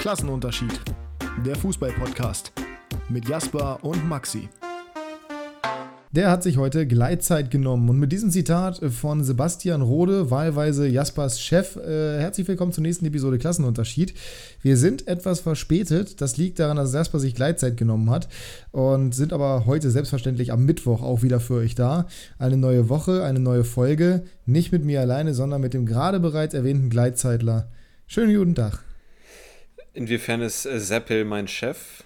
Klassenunterschied. Der Fußball-Podcast mit Jasper und Maxi. Der hat sich heute Gleitzeit genommen. Und mit diesem Zitat von Sebastian Rode, wahlweise Jaspers Chef, äh, herzlich willkommen zur nächsten Episode Klassenunterschied. Wir sind etwas verspätet. Das liegt daran, dass Jasper sich Gleitzeit genommen hat. Und sind aber heute selbstverständlich am Mittwoch auch wieder für euch da. Eine neue Woche, eine neue Folge. Nicht mit mir alleine, sondern mit dem gerade bereits erwähnten Gleitzeitler. Schönen guten Tag. Inwiefern ist äh, Seppel mein Chef?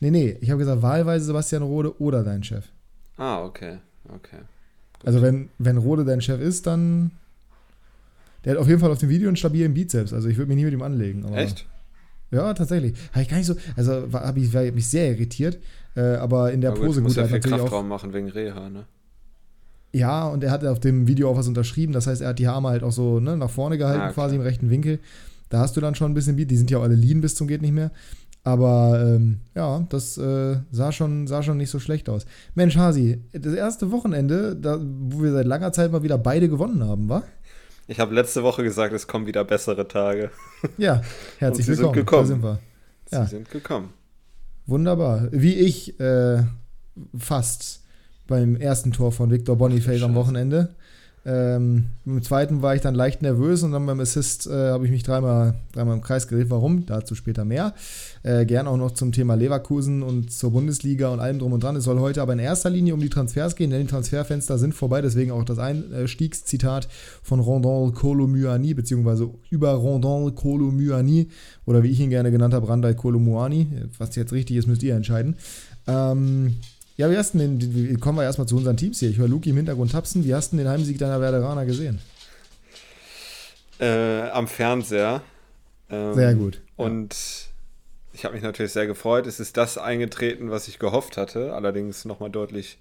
Nee, nee, ich habe gesagt, wahlweise Sebastian Rode oder dein Chef. Ah, okay, okay. Also wenn, wenn Rode dein Chef ist, dann. Der hat auf jeden Fall auf dem Video einen stabilen Bizeps. Also ich würde mich nie mit ihm anlegen. Echt? Ja, tatsächlich. Habe ich gar nicht so. Also habe ich, war mich sehr irritiert. Äh, aber in der Aber Pose gut, muss gut. ja er hat viel Kraftraum auch, machen wegen Reha, ne? ja, und er hat auf dem Video auch was unterschrieben. Das heißt, er hat die Arme halt auch so ne, nach vorne gehalten, Ah, quasi im rechten Winkel. Da hast du dann schon ein bisschen Beat. Die sind ja auch alle lean bis zum geht nicht mehr. Aber ähm, ja, das äh, sah, schon, sah schon nicht so schlecht aus. Mensch, Hasi, das erste Wochenende, da, wo wir seit langer Zeit mal wieder beide gewonnen haben, wa? Ich habe letzte Woche gesagt, es kommen wieder bessere Tage. Ja, herzlich Und sie sind willkommen. gekommen. Da sind wir. Sie Ja. sind gekommen. Wunderbar. Wie ich äh, fast beim ersten Tor von Victor Boniface am. Wochenende. Ähm, Im zweiten war ich dann leicht nervös und dann beim Assist äh, habe ich mich dreimal, dreimal im Kreis gedreht. Warum? Dazu später mehr. Äh, gern auch noch zum Thema Leverkusen und zur Bundesliga und allem drum und dran. Es soll heute aber in erster Linie um die Transfers gehen, denn die Transferfenster sind vorbei. Deswegen auch das Einstiegszitat von Rondon Kolomyani, beziehungsweise über Rondon Kolomyani oder wie ich ihn gerne genannt habe, Randall Kolomuani. Was jetzt richtig ist, müsst ihr entscheiden. Ähm, ja, wie hast du den, wie- kommen wir erstmal zu unseren Teams hier. Ich höre Luki im Hintergrund tapsen. Wie hast du den Heimsieg deiner Werderaner gesehen? Äh, am Fernseher. Ähm, Sehr gut. Ja. Und ich habe mich natürlich sehr gefreut. Es ist das eingetreten, was ich gehofft hatte. Allerdings nochmal deutlich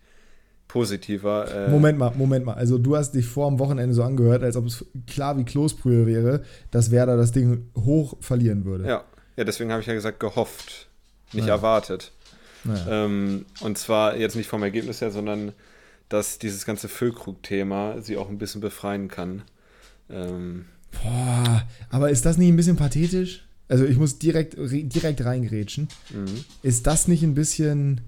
positiver. Äh, Moment mal, Moment mal. Also du hast dich vor dem Wochenende so angehört, als ob es klar wie Kloßbrühe wäre, dass Werder das Ding hoch verlieren würde. Ja, ja deswegen habe ich ja gesagt, gehofft. Nicht Ja. erwartet. Naja. Ähm, und zwar jetzt nicht vom Ergebnis her, sondern dass dieses ganze Füllkrug-Thema sie auch ein bisschen befreien kann. Ähm, Boah, aber ist das nicht ein bisschen pathetisch? Also ich muss direkt, re- direkt reingrätschen. mhm. Ist das nicht ein bisschen,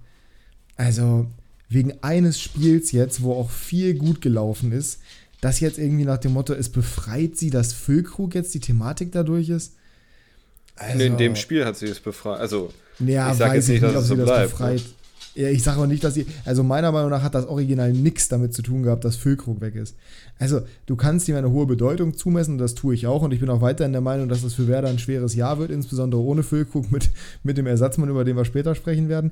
also wegen eines Spiels jetzt, wo auch viel gut gelaufen ist, das jetzt irgendwie nach dem Motto, es befreit sie, dass Füllkrug jetzt die Thematik dadurch ist? Also, in dem Spiel hat sie es befreit. Also, Ja, Ich sag weiß jetzt nicht, ich dass ob es sie so das bleibt, befreit. Ja, ich sage auch nicht, dass sie. Also meiner Meinung nach hat das Original nichts damit zu tun gehabt, dass Füllkrug weg ist. Also, du kannst ihm eine hohe Bedeutung zumessen, und das tue ich auch. Und ich bin auch weiterhin der Meinung, dass das für Werder ein schweres Jahr wird, insbesondere ohne Füllkrug mit, mit dem Ersatzmann, über den wir später sprechen werden.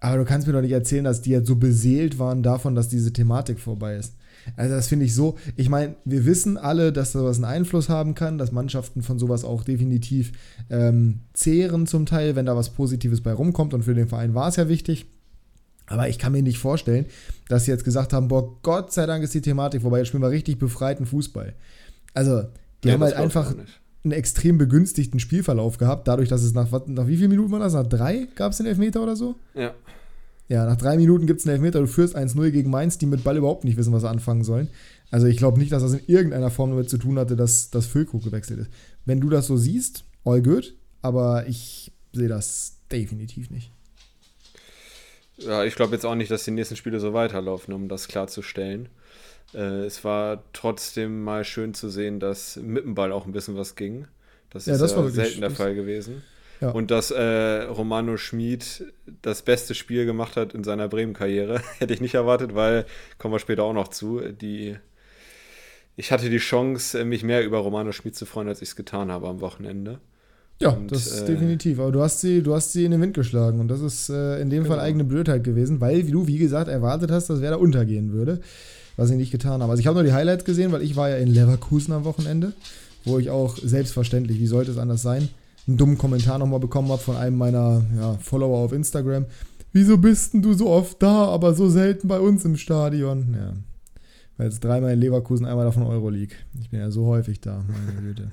Aber du kannst mir doch nicht erzählen, dass die jetzt so beseelt waren davon, dass diese Thematik vorbei ist. Also das finde ich so, ich meine, wir wissen alle, dass sowas einen Einfluss haben kann, dass Mannschaften von sowas auch definitiv ähm, zehren zum Teil, wenn da was Positives bei rumkommt und für den Verein war es ja wichtig. Aber ich kann mir nicht vorstellen, dass sie jetzt gesagt haben, boah, Gott sei Dank ist die Thematik vorbei, jetzt spielen wir richtig befreiten Fußball. Also, die nee, haben halt einfach einen extrem begünstigten Spielverlauf gehabt, dadurch, dass es nach, nach wie vielen Minuten war das? Nach drei gab es den Elfmeter oder so? Ja. Ja, nach drei Minuten gibt es einen Elfmeter, du führst 1-0 gegen Mainz, die mit Ball überhaupt nicht wissen, was sie anfangen sollen. Also ich glaube nicht, dass das in irgendeiner Form damit zu tun hatte, dass das Füllkrug gewechselt ist. Wenn du das so siehst, all good, aber ich sehe das definitiv nicht. Ja, ich glaube jetzt auch nicht, dass die nächsten Spiele so weiterlaufen, um das klarzustellen. Äh, es war trotzdem mal schön zu sehen, dass mit dem Ball auch ein bisschen was ging. Das Ja, ist das ja selten der Fall gewesen. Ja. Und dass äh, Romano Schmid das beste Spiel gemacht hat in seiner Bremen-Karriere, hätte ich nicht erwartet, weil, kommen wir später auch noch zu, die ich hatte die Chance, mich mehr über Romano Schmid zu freuen, als ich es getan habe am Wochenende. Ja, Und, das ist äh, definitiv. Aber du hast sie, du hast sie in den Wind geschlagen und das ist äh, in dem Fall Genau. eigene Blödheit gewesen, weil wie du, wie gesagt, erwartet hast, dass wer da untergehen würde, was ich nicht getan habe. Also ich habe nur die Highlights gesehen, weil ich war ja in Leverkusen am Wochenende, wo ich auch selbstverständlich, wie sollte es anders sein, einen dummen Kommentar nochmal bekommen habe von einem meiner ja, Follower auf Instagram. Wieso bist denn du so oft da, aber so selten bei uns im Stadion? Ja. Weil jetzt dreimal in Leverkusen, einmal davon Euroleague. Ich bin ja so häufig da, meine Güte.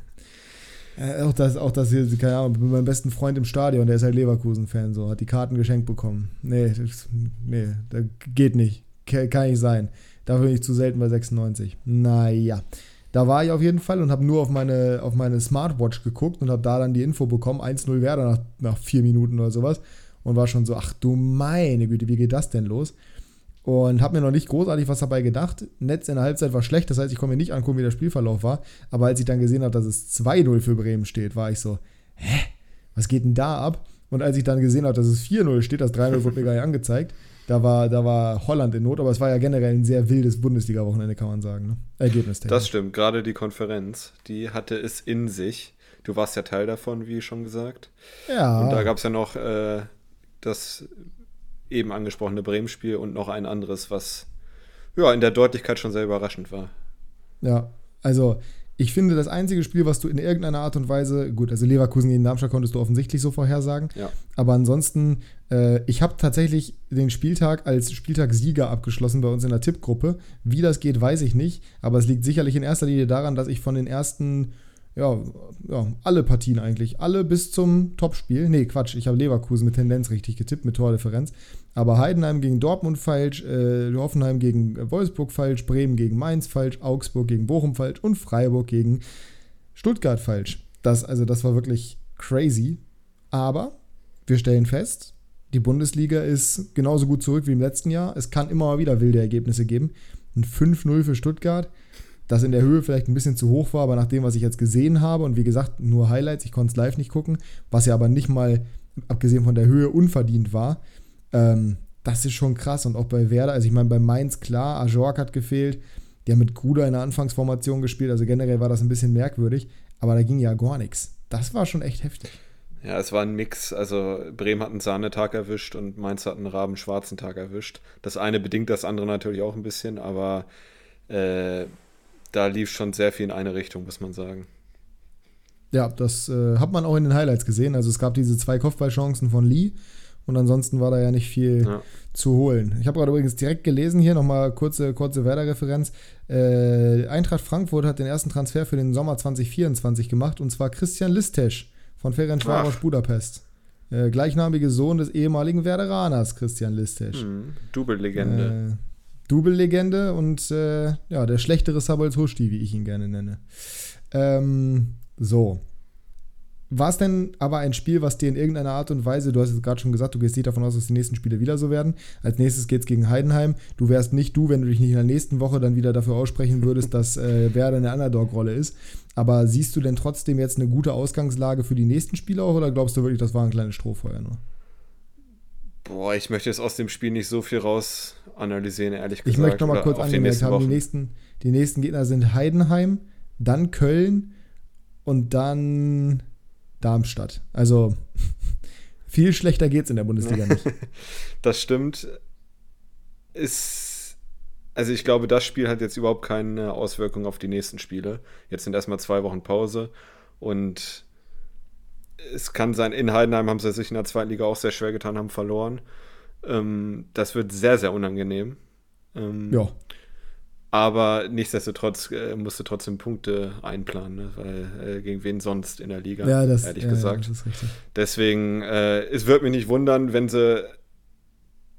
Äh, auch das, auch das hier, keine Ahnung, mit meinem besten Freund im Stadion, der ist halt Leverkusen-Fan, so, hat die Karten geschenkt bekommen. Nee, das, nee, das geht nicht. Kann, nicht sein. Dafür bin ich zu selten bei 96. Naja. Da war ich auf jeden Fall und habe nur auf meine, auf meine Smartwatch geguckt und habe da dann die Info bekommen, 1-0 Werder nach, nach vier Minuten oder sowas. Und war schon so, ach du meine Güte, wie geht das denn los? Und habe mir noch nicht großartig was dabei gedacht. Netz in der Halbzeit war schlecht, das heißt, ich konnte mir nicht angucken, wie der Spielverlauf war. Aber als ich dann gesehen habe, dass es 2-0 für Bremen steht, war ich so, hä? Was geht denn da ab? Und als ich dann gesehen habe, dass es 4-0 steht, das 3-0 wurde mir gar nicht angezeigt, da war, da war Holland in Not, aber es war ja generell ein sehr wildes Bundesliga-Wochenende, kann man sagen. Ne? Ergebnis. Das stimmt, gerade die Konferenz, die hatte es in sich. Du warst ja Teil davon, wie schon gesagt. Ja. Und da gab es ja noch äh, das eben angesprochene Bremen-Spiel und noch ein anderes, was ja in der Deutlichkeit schon sehr überraschend war. Ja, also ich finde, das einzige Spiel, was du in irgendeiner Art und Weise, gut, also Leverkusen gegen Darmstadt konntest du offensichtlich so vorhersagen, ja. aber ansonsten, äh, ich habe tatsächlich den Spieltag als Spieltagssieger abgeschlossen bei uns in der Tippgruppe. Wie das geht, weiß ich nicht, aber es liegt sicherlich in erster Linie daran, dass ich von den ersten ja, ja, alle Partien eigentlich. Alle bis zum Topspiel. Nee, Quatsch, ich habe Leverkusen mit Tendenz richtig getippt, mit Tordifferenz. Aber Heidenheim gegen Dortmund falsch, äh, Hoffenheim gegen Wolfsburg falsch, Bremen gegen Mainz falsch, Augsburg gegen Bochum falsch und Freiburg gegen Stuttgart falsch. Das, also das war wirklich crazy. Aber wir stellen fest, die Bundesliga ist genauso gut zurück wie im letzten Jahr. Es kann immer mal wieder wilde Ergebnisse geben. Ein 5-0 für Stuttgart das in der Höhe vielleicht ein bisschen zu hoch war, aber nach dem, was ich jetzt gesehen habe, und wie gesagt, nur Highlights, ich konnte es live nicht gucken, was ja aber nicht mal, abgesehen von der Höhe, unverdient war, ähm, das ist schon krass. Und auch bei Werder, also ich meine, bei Mainz, klar, Ajork hat gefehlt, die haben mit Gruder in der Anfangsformation gespielt, also generell war das ein bisschen merkwürdig, aber da ging ja gar nichts. Das war schon echt heftig. Ja, es war ein Mix. Also Bremen hat einen Sahnetag erwischt und Mainz hat einen rabenschwarzen Tag erwischt. Das eine bedingt das andere natürlich auch ein bisschen, aber äh, da lief schon sehr viel in eine Richtung, muss man sagen. Ja, das äh, hat man auch in den Highlights gesehen. Also es gab diese zwei Kopfballchancen von Lee und ansonsten war da ja nicht viel ja. zu holen. Ich habe gerade übrigens direkt gelesen hier, nochmal kurze, kurze Werder-Referenz. Äh, Eintracht Frankfurt hat den ersten Transfer für den Sommer 2024 gemacht und zwar Christian Listesch von Ferencváros Budapest. Äh, gleichnamige Sohn des ehemaligen Werderaners Christian Listesch. Mhm. Double-Legende. Double-Legende und äh, ja, der schlechtere Samuel Hushti, wie ich ihn gerne nenne. Ähm, so. War es denn aber ein Spiel, was dir in irgendeiner Art und Weise, du hast es gerade schon gesagt, du gehst nicht davon aus, dass die nächsten Spiele wieder so werden. Als nächstes geht es gegen Heidenheim. Du wärst nicht du, wenn du dich nicht in der nächsten Woche dann wieder dafür aussprechen würdest, dass äh, Werder eine Underdog-Rolle ist. Aber siehst du denn trotzdem jetzt eine gute Ausgangslage für die nächsten Spiele auch oder glaubst du wirklich, das war ein kleines Strohfeuer nur? Boah, ich möchte jetzt aus dem Spiel nicht so viel raus analysieren, ehrlich gesagt. Ich möchte noch mal kurz angemerkt haben, die nächsten, die nächsten Gegner sind Heidenheim, dann Köln und dann Darmstadt. Also viel schlechter geht es in der Bundesliga nicht. das stimmt. Ist, also ich glaube, das Spiel hat jetzt überhaupt keine Auswirkung auf die nächsten Spiele. Jetzt sind erstmal zwei Wochen Pause und es kann sein, in Heidenheim haben sie sich in der zweiten Liga auch sehr schwer getan, haben verloren. Ähm, das wird sehr, sehr unangenehm. Ähm, ja. Aber nichtsdestotrotz äh, musst du trotzdem Punkte einplanen, ne? weil äh, gegen wen sonst in der Liga, ja, das, ehrlich ja, gesagt. Ja, das ist richtig. Deswegen, äh, es wird mich nicht wundern, wenn sie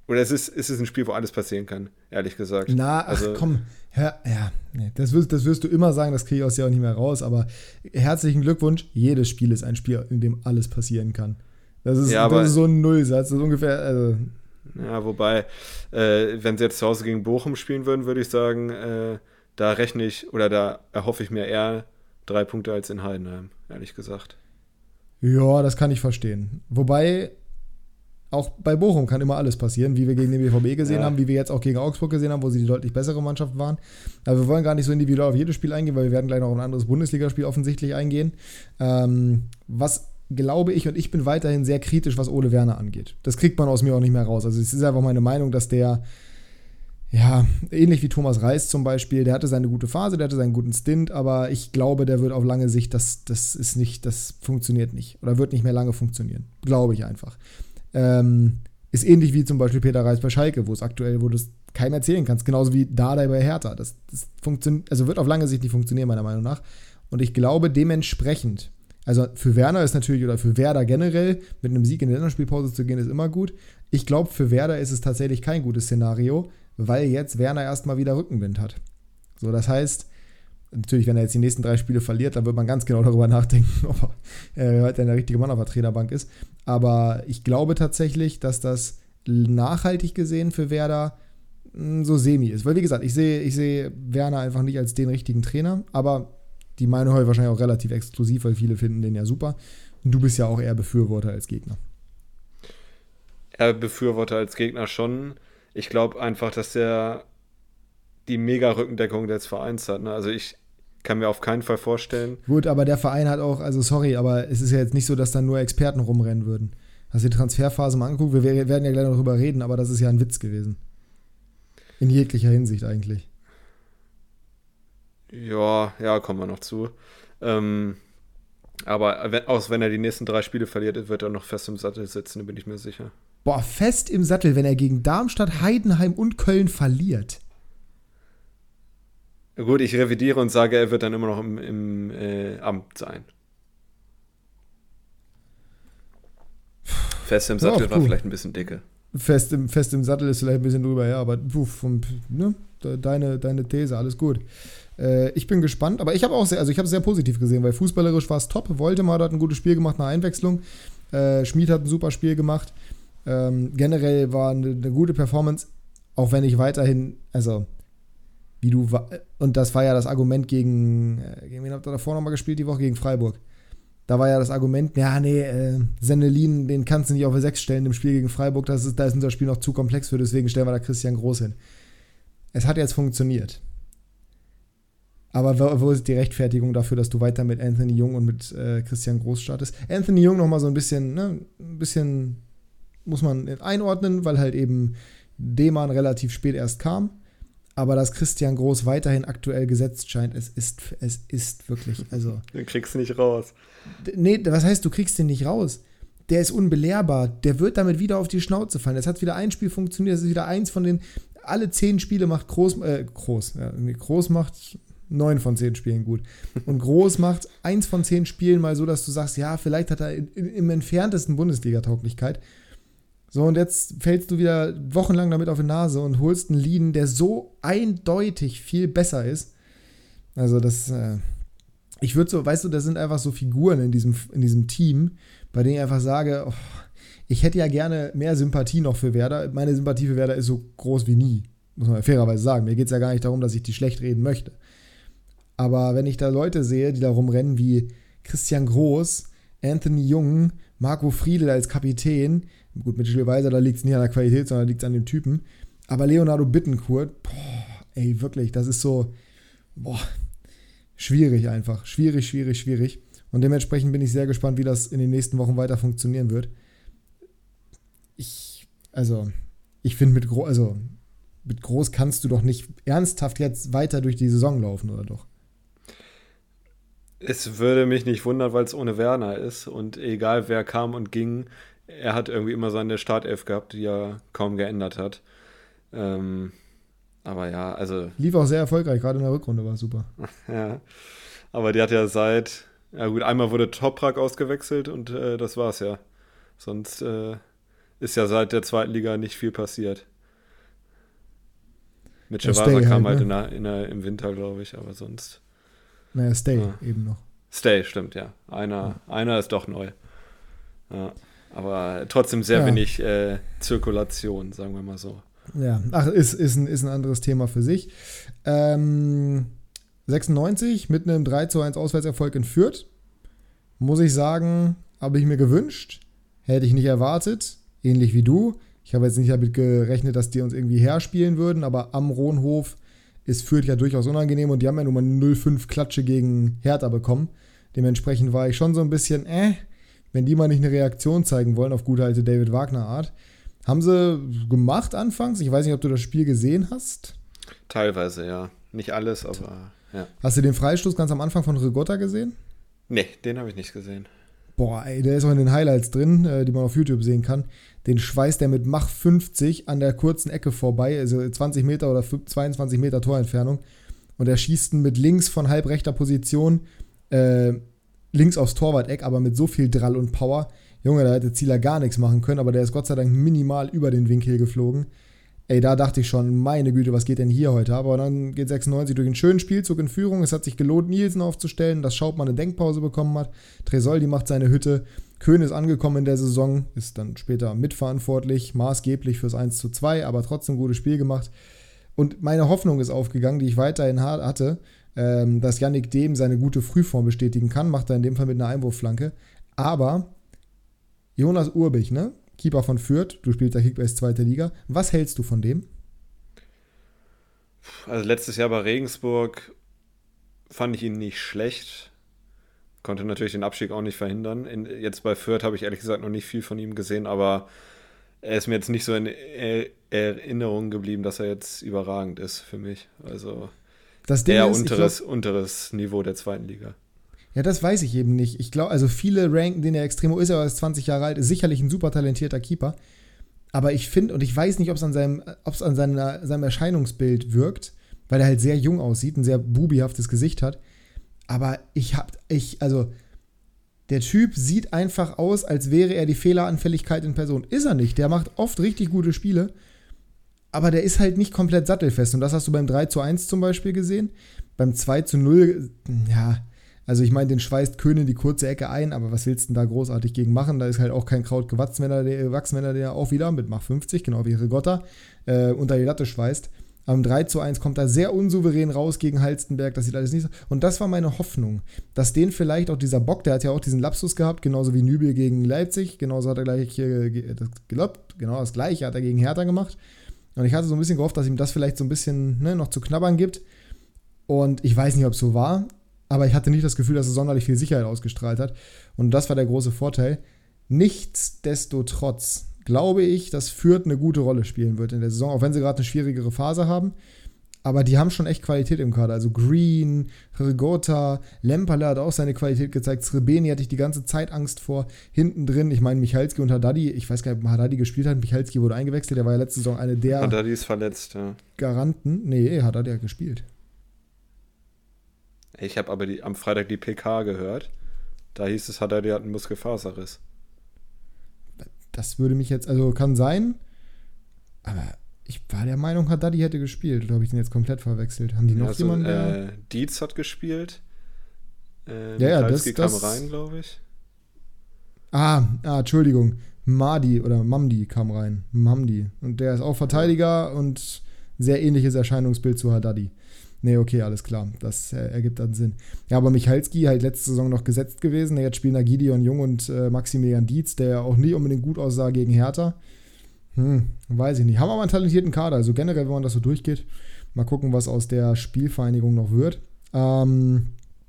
oder es ist, es ist ein Spiel, wo alles passieren kann, ehrlich gesagt. Na, ach also, komm, ja, ja nee, das, wirst, das wirst du immer sagen, das kriege ich aus ja auch nicht mehr raus, aber herzlichen Glückwunsch, jedes Spiel ist ein Spiel, in dem alles passieren kann. Das ist, ja, das ist so ein Nullsatz, das ist ungefähr, also, Ja, wobei, äh, wenn sie jetzt zu Hause gegen Bochum spielen würden, würde ich sagen, äh, da rechne ich oder da erhoffe ich mir eher drei Punkte als in Heidenheim, ehrlich gesagt. Ja, das kann ich verstehen. Wobei, auch bei Bochum kann immer alles passieren, wie wir gegen den BVB gesehen ja. haben, wie wir jetzt auch gegen Augsburg gesehen haben, wo sie die deutlich bessere Mannschaft waren. Aber wir wollen gar nicht so individuell auf jedes Spiel eingehen, weil wir werden gleich noch auf ein anderes Bundesligaspiel offensichtlich eingehen. Ähm, was glaube ich, und ich bin weiterhin sehr kritisch, was Ole Werner angeht. Das kriegt man aus mir auch nicht mehr raus. Also es ist einfach meine Meinung, dass der, ja, ähnlich wie Thomas Reis zum Beispiel, der hatte seine gute Phase, der hatte seinen guten Stint, aber ich glaube, der wird auf lange Sicht, das, das ist nicht, das funktioniert nicht. Oder wird nicht mehr lange funktionieren. Glaube ich einfach. Ähm, ist ähnlich wie zum Beispiel Peter Reis bei Schalke, wo es aktuell, wo du es keinem erzählen kannst, genauso wie Dardai bei Hertha. Das, das funktioniert, also wird auf lange Sicht nicht funktionieren, meiner Meinung nach. Und ich glaube, dementsprechend, also für Werner ist natürlich, oder für Werder generell, mit einem Sieg in der Länderspielpause zu gehen, ist immer gut. Ich glaube, für Werder ist es tatsächlich kein gutes Szenario, weil jetzt Werner erstmal wieder Rückenwind hat. So, das heißt, Natürlich, wenn er jetzt die nächsten drei Spiele verliert, dann wird man ganz genau darüber nachdenken, ob er äh, der richtige Mann auf der Trainerbank ist. Aber ich glaube tatsächlich, dass das nachhaltig gesehen für Werder hm, so semi ist. Weil, wie gesagt, ich sehe ich seh Werner einfach nicht als den richtigen Trainer, aber die Meinung heute wahrscheinlich auch relativ exklusiv, weil viele finden den ja super. Und du bist ja auch eher Befürworter als Gegner. Er Befürworter als Gegner schon. Ich glaube einfach, dass er die mega Rückendeckung des Vereins hat. Ne? Also ich kann mir auf keinen Fall vorstellen. Gut, aber der Verein hat auch, also sorry, aber es ist ja jetzt nicht so, dass da nur Experten rumrennen würden. Hast du die Transferphase mal angeguckt? Wir werden ja gleich noch drüber reden, aber das ist ja ein Witz gewesen. In jeglicher Hinsicht eigentlich. Ja, ja, kommen wir noch zu. Ähm, aber wenn, auch wenn er die nächsten drei Spiele verliert, wird er noch fest im Sattel sitzen, da bin ich mir sicher. Boah, fest im Sattel, wenn er gegen Darmstadt, Heidenheim und Köln verliert. Gut, ich revidiere und sage, er wird dann immer noch im, im äh, Amt sein. Fest im Sattel ja, war vielleicht ein bisschen dicke. Fest im, fest im Sattel ist vielleicht ein bisschen drüber, ja, aber puh, vom, ne, deine, deine These, alles gut. Äh, ich bin gespannt, aber ich habe auch sehr, also ich habe sehr positiv gesehen, weil fußballerisch war es top. Woltemar hat ein gutes Spiel gemacht nach Einwechslung. Äh, Schmid hat ein super Spiel gemacht. Ähm, generell war eine, eine, gute Performance, auch wenn ich weiterhin, also wie du, und das war ja das Argument gegen, äh, gegen wen habt ihr davor nochmal gespielt die Woche? Gegen Freiburg. Da war ja das Argument, ja, nee, äh, Sendelin, den kannst du nicht auf 6 stellen im Spiel gegen Freiburg, das ist, da ist unser Spiel noch zu komplex für, deswegen stellen wir da Christian Groß hin. Es hat jetzt funktioniert. Aber wo, wo ist die Rechtfertigung dafür, dass du weiter mit Anthony Jung und mit äh, Christian Groß startest? Anthony Jung nochmal so ein bisschen, ne, ein bisschen muss man einordnen, weil halt eben Deman relativ spät erst kam. Aber dass Christian Groß weiterhin aktuell gesetzt scheint, es ist, es ist wirklich, also. Den kriegst du nicht raus. Nee, was heißt, du kriegst den nicht raus? Der ist unbelehrbar. Der wird damit wieder auf die Schnauze fallen. Es hat wieder ein Spiel funktioniert. Das ist wieder eins von den. Alle zehn Spiele macht Groß. Äh, Groß. Ja, Groß macht neun von zehn Spielen gut. Und Groß macht eins von zehn Spielen mal so, dass du sagst, ja, vielleicht hat er im entferntesten Bundesliga-Tauglichkeit. So, und jetzt fällst du wieder wochenlang damit auf die Nase und holst einen Lean, der so eindeutig viel besser ist. Also, das, äh, ich würde so, weißt du, das sind einfach so Figuren in diesem, in diesem Team, bei denen ich einfach sage, oh, ich hätte ja gerne mehr Sympathie noch für Werder. Meine Sympathie für Werder ist so groß wie nie, muss man fairerweise sagen. Mir geht es ja gar nicht darum, dass ich die schlecht reden möchte. Aber wenn ich da Leute sehe, die da rumrennen wie Christian Groß, Anthony Jung, Marco Friedel als Kapitän, gut, mit Jill Weiser, da liegt es nicht an der Qualität, sondern liegt es an dem Typen. Aber Leonardo Bittencourt, boah, ey, wirklich, das ist so, boah, schwierig einfach. Schwierig, schwierig, schwierig. Und dementsprechend bin ich sehr gespannt, wie das in den nächsten Wochen weiter funktionieren wird. Ich, also, ich finde, mit, Gro also, mit Groß kannst du doch nicht ernsthaft jetzt weiter durch die Saison laufen, oder doch? Es würde mich nicht wundern, weil es ohne Werner ist und egal wer kam und ging, er hat irgendwie immer seine Startelf gehabt, die er kaum geändert hat. Ähm, aber ja, also. Lief auch sehr erfolgreich, gerade in der Rückrunde war super. ja. Aber die hat ja seit, ja gut, einmal wurde Toprak ausgewechselt und äh, das war's ja. Sonst äh, ist ja seit der zweiten Liga nicht viel passiert. Mit Chavasa kam halt, halt ne? in der, in der, im Winter, glaube ich, aber sonst. Naja, Stay ja. eben noch. Stay, stimmt, ja. Einer, ja. einer ist doch neu. Ja. Aber trotzdem sehr ja. wenig äh, Zirkulation, sagen wir mal so. Ja, ach, ist, ist, ein, ist ein anderes Thema für sich. Ähm, 96 mit einem 3 zu 1 Auswärtserfolg in Fürth. Muss ich sagen, habe ich mir gewünscht. Hätte ich nicht erwartet. Ähnlich wie du. Ich habe jetzt nicht damit gerechnet, dass die uns irgendwie herspielen würden, aber am Rohnhof ist Fürth ja durchaus unangenehm und die haben ja nun mal 0-5 Klatsche gegen Hertha bekommen. Dementsprechend war ich schon so ein bisschen, äh, wenn die mal nicht eine Reaktion zeigen wollen auf gute alte David Wagner Art. Haben sie gemacht anfangs. Ich weiß nicht, ob du das Spiel gesehen hast. Teilweise, ja. Nicht alles, aber ja. Hast du den Freistoß ganz am Anfang von Rigotta gesehen? Nee, den habe ich nicht gesehen. Boah, ey, der ist auch in den Highlights drin, äh, die man auf YouTube sehen kann. Den schweißt er mit Mach 50 an der kurzen Ecke vorbei, also 20 Meter oder 22 Meter Torentfernung. Und er schießt ihn mit links von halbrechter Position, äh, links aufs Torwart-Eck, aber mit so viel Drall und Power. Junge, da hätte Zieler gar nichts machen können, aber der ist Gott sei Dank minimal über den Winkel geflogen. Ey, da dachte ich schon, meine Güte, was geht denn hier heute? Aber dann geht 96 durch einen schönen Spielzug in Führung. Es hat sich gelohnt, Nielsen aufzustellen, dass Schaubmann eine Denkpause bekommen hat. Tresoldi macht seine Hütte. Köhn ist angekommen in der Saison, ist dann später mitverantwortlich, maßgeblich fürs 1 zu 2, aber trotzdem gutes Spiel gemacht. Und meine Hoffnung ist aufgegangen, die ich weiterhin hatte, ähm, dass Yannick Dehm seine gute Frühform bestätigen kann. Macht er in dem Fall mit einer Einwurfflanke. Aber Jonas Urbich, ne? Keeper von Fürth, du spielst ja Kickbase zweite Liga. Was hältst du von dem? Also letztes Jahr bei Regensburg fand ich ihn nicht schlecht. Konnte natürlich den Abstieg auch nicht verhindern. In, jetzt bei Fürth habe ich ehrlich gesagt noch nicht viel von ihm gesehen, aber er ist mir jetzt nicht so in Erinnerung geblieben, dass er jetzt überragend ist für mich. Also das Ding eher ist, unteres, glaub, unteres Niveau der zweiten Liga. Ja, das weiß ich eben nicht. Ich glaube, also viele ranken den er extrem ist, er ist 20 Jahre alt, ist sicherlich ein super talentierter Keeper. Aber ich finde, und ich weiß nicht, ob es an, seinem, ob's an seiner, seinem Erscheinungsbild wirkt, weil er halt sehr jung aussieht, ein sehr bubihaftes Gesicht hat. Aber ich hab, ich, also, der Typ sieht einfach aus, als wäre er die Fehleranfälligkeit in Person. Ist er nicht. Der macht oft richtig gute Spiele. Aber der ist halt nicht komplett sattelfest. Und das hast du beim 3 zu 1 zum Beispiel gesehen. Beim 2 zu 0, ja, also ich meine, den schweißt Köhne die kurze Ecke ein, aber was willst du denn da großartig gegen machen? Da ist halt auch kein Kraut gewachsen, wenn er der, wachsen, wenn er der auch wieder mit Mach 50, genau wie Rigotta, äh, unter die Latte schweißt. Am 3 zu 1 kommt er sehr unsouverän raus gegen Halstenberg. Das sieht alles nicht so. Und das war meine Hoffnung, dass den vielleicht auch dieser Bock, der hat ja auch diesen Lapsus gehabt, genauso wie Nübel gegen Leipzig. Genauso hat er gleich äh, das gelobt. Genau das gleiche hat er gegen Hertha gemacht. Und ich hatte so ein bisschen gehofft, dass ihm das vielleicht so ein bisschen ne, noch zu knabbern gibt. Und ich weiß nicht, ob es so war, aber ich hatte nicht das Gefühl, dass es sonderlich viel Sicherheit ausgestrahlt hat. Und das war der große Vorteil. Nichtsdestotrotz glaube ich, dass Fürth eine gute Rolle spielen wird in der Saison, auch wenn sie gerade eine schwierigere Phase haben. Aber die haben schon echt Qualität im Kader. Also Green, Rigota, Lemperle hat auch seine Qualität gezeigt. Srebeni hatte ich die ganze Zeit Angst vor. Hinten drin, ich meine, Michalski und Haddadi, ich weiß gar nicht, ob Haddadi gespielt hat. Michalski wurde eingewechselt, der war ja letzte Saison eine der Haddadi ist verletzt, ja. Garanten. Nee, Haddadi hat gespielt. Ich habe aber die, am Freitag die PK gehört. Da hieß es, Haddadi hat einen Muskelfaserriss. Das würde mich jetzt, also kann sein, aber ich war der Meinung, Haddadi hätte gespielt. Oder habe ich den jetzt komplett verwechselt? Haben die noch also, jemanden? Äh, Dietz hat gespielt. Äh, ja, ja, das, kam das rein, glaube ich. Ah, ah, Entschuldigung. Madi oder Mamdi kam rein. Mamdi. Und der ist auch Verteidiger und sehr ähnliches Erscheinungsbild zu Haddadi. Nee, okay, alles klar. Das äh, ergibt dann Sinn. Ja, aber Michalski halt letzte Saison noch gesetzt gewesen. Jetzt spielen da Gideon Jung und äh, Maximilian Dietz, der ja auch nie unbedingt gut aussah gegen Hertha. Hm, weiß ich nicht. Haben aber einen talentierten Kader. Also generell, wenn man das so durchgeht, mal gucken, was aus der Spielvereinigung noch wird. Ähm,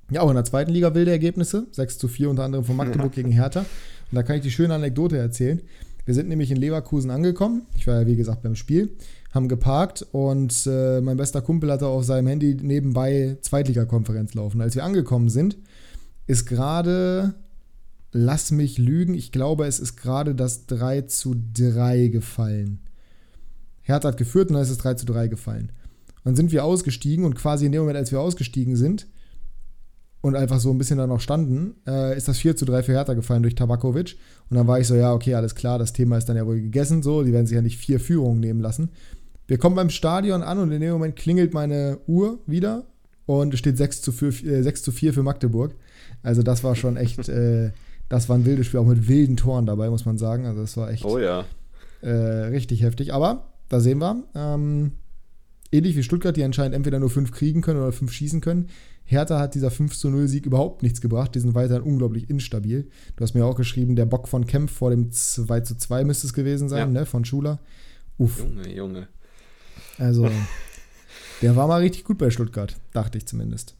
ja, auch in der zweiten Liga wilde Ergebnisse. 6 zu 4 unter anderem von Magdeburg ja. gegen Hertha. Und da kann ich die schöne Anekdote erzählen. Wir sind nämlich in Leverkusen angekommen. Ich war ja, wie gesagt, beim Spiel. Haben geparkt und äh, mein bester Kumpel hatte auf seinem Handy nebenbei Zweitligakonferenz laufen. Als wir angekommen sind, ist gerade lass mich lügen, ich glaube, es ist gerade das 3 zu 3 gefallen. Hertha hat geführt und dann ist es 3 zu 3 gefallen. dann sind wir ausgestiegen und quasi in dem Moment, als wir ausgestiegen sind und einfach so ein bisschen da noch standen, äh, ist das 4 zu 3 für Hertha gefallen durch Tabakovic. Und dann war ich so, ja, okay, alles klar, das Thema ist dann ja wohl gegessen, so, die werden sich ja nicht vier Führungen nehmen lassen. Wir kommen beim Stadion an und in dem Moment klingelt meine Uhr wieder und es steht 6 zu 4, äh, 6 zu 4 für Magdeburg. Also das war schon echt äh, das war ein wildes Spiel, auch mit wilden Toren dabei, muss man sagen. Also das war echt oh, ja. äh, richtig heftig. Aber da sehen wir, ähm, ähnlich wie Stuttgart, die anscheinend entweder nur fünf kriegen können oder fünf schießen können. Hertha hat dieser 5 zu 0 Sieg überhaupt nichts gebracht. Die sind weiterhin unglaublich instabil. Du hast mir auch geschrieben, der Bock von Kempf vor dem 2 zu 2 müsste es gewesen sein, ja. ne, von Schuler. Uff. Junge, Junge. Also, der war mal richtig gut bei Stuttgart, dachte ich zumindest.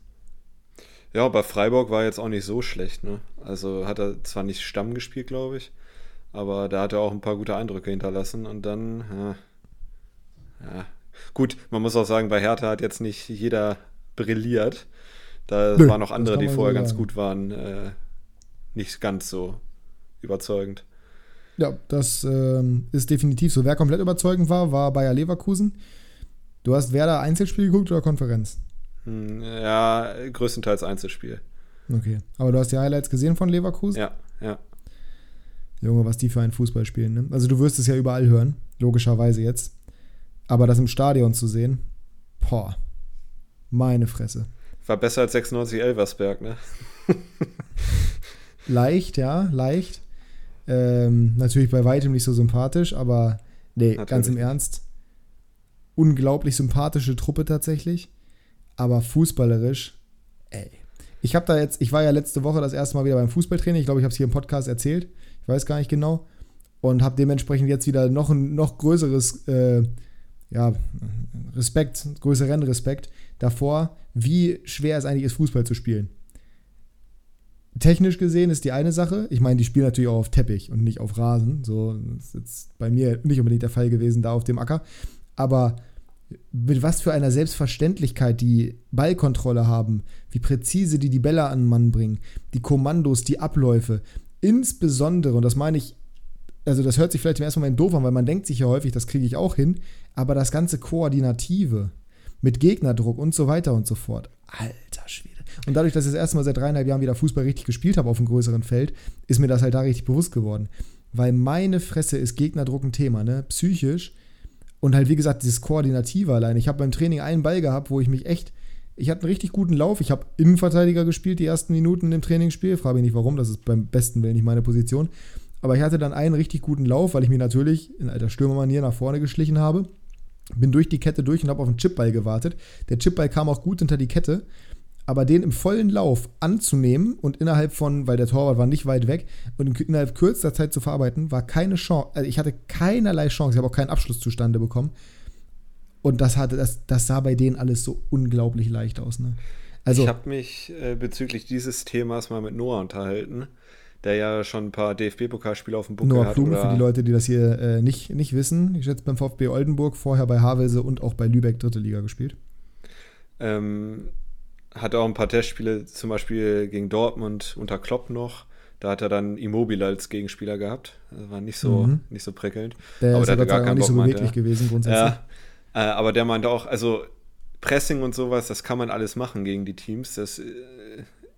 Ja, bei Freiburg war jetzt auch nicht so schlecht. Ne? Also hat er zwar nicht Stamm gespielt, glaube ich, aber da hat er auch ein paar gute Eindrücke hinterlassen. Und dann, ja, ja. gut, man muss auch sagen, bei Hertha hat jetzt nicht jeder brilliert. Da Nö, waren auch andere, die vorher ganz gut waren, äh, nicht ganz so überzeugend. Ja, das ähm, ist definitiv so. Wer komplett überzeugend war, war Bayer Leverkusen. Du hast Werder Einzelspiel geguckt oder Konferenz? Hm, ja, größtenteils Einzelspiel. Okay. Aber du hast die Highlights gesehen von Leverkusen? Ja, ja. Junge, was die für einen Fußball spielen, ne? Also du wirst es ja überall hören, logischerweise jetzt. Aber das im Stadion zu sehen, boah, meine Fresse. War besser als 96 Elversberg, ne? leicht, ja, leicht. Ähm, natürlich bei weitem nicht so sympathisch, aber nee, natürlich. ganz im Ernst. Unglaublich sympathische Truppe tatsächlich. Aber fußballerisch, ey. Ich habe da jetzt, ich war ja letzte Woche das erste Mal wieder beim Fußballtraining. Ich glaube, ich habe es hier im Podcast erzählt. Ich weiß gar nicht genau. Und habe dementsprechend jetzt wieder noch ein noch größeres, äh, ja, Respekt, größeren Respekt davor, wie schwer es eigentlich ist, Fußball zu spielen. Technisch gesehen ist die eine Sache. Ich meine, die spielen natürlich auch auf Teppich und nicht auf Rasen. So das ist jetzt bei mir nicht unbedingt der Fall gewesen, da auf dem Acker. Aber mit was für einer Selbstverständlichkeit die Ballkontrolle haben, wie präzise die die Bälle an den Mann bringen, die Kommandos, die Abläufe. Insbesondere, und das meine ich, also das hört sich vielleicht im ersten Moment doof an, weil man denkt sich ja häufig, das kriege ich auch hin, aber das ganze Koordinative mit Gegnerdruck und so weiter und so fort. Alter Schwede. Und dadurch, dass ich das erste Mal seit dreieinhalb Jahren wieder Fußball richtig gespielt habe auf einem größeren Feld, ist mir das halt da richtig bewusst geworden. Weil meine Fresse ist Gegnerdruck ein Thema, ne? Psychisch. Und halt, wie gesagt, dieses Koordinative allein. Ich habe beim Training einen Ball gehabt, wo ich mich echt. Ich hatte einen richtig guten Lauf. Ich habe Innenverteidiger gespielt, die ersten Minuten im Trainingsspiel. Frage mich nicht warum, das ist beim besten Willen nicht meine Position. Aber ich hatte dann einen richtig guten Lauf, weil ich mich natürlich in alter Stürmermanier nach vorne geschlichen habe. Bin durch die Kette durch und habe auf den Chipball gewartet. Der Chipball kam auch gut hinter die Kette aber den im vollen Lauf anzunehmen und innerhalb von, weil der Torwart war nicht weit weg, und innerhalb kürzester Zeit zu verarbeiten, war keine Chance. Also ich hatte keinerlei Chance. Ich habe auch keinen Abschluss zustande bekommen. Und das, hatte, das, das sah bei denen alles so unglaublich leicht aus. Ne? Also, ich habe mich äh, bezüglich dieses Themas mal mit Noah unterhalten, der ja schon ein paar DFB-Pokalspiele auf dem Buckel Noah hat. Blume, für die Leute, die das hier äh, nicht, nicht wissen. Ich schätze beim VfB Oldenburg, vorher bei Havelse und auch bei Lübeck dritte Liga gespielt. Ähm, hat auch ein paar Testspiele, zum Beispiel gegen Dortmund unter Klopp noch. Da hat er dann Immobile als Gegenspieler gehabt. Das war nicht so, mhm. nicht so prickelnd. Der aber ist der hatte gar keinen nicht Bock, so beweglich gewesen grundsätzlich. Ja, äh, aber der meinte auch, also Pressing und sowas, das kann man alles machen gegen die Teams. Das äh,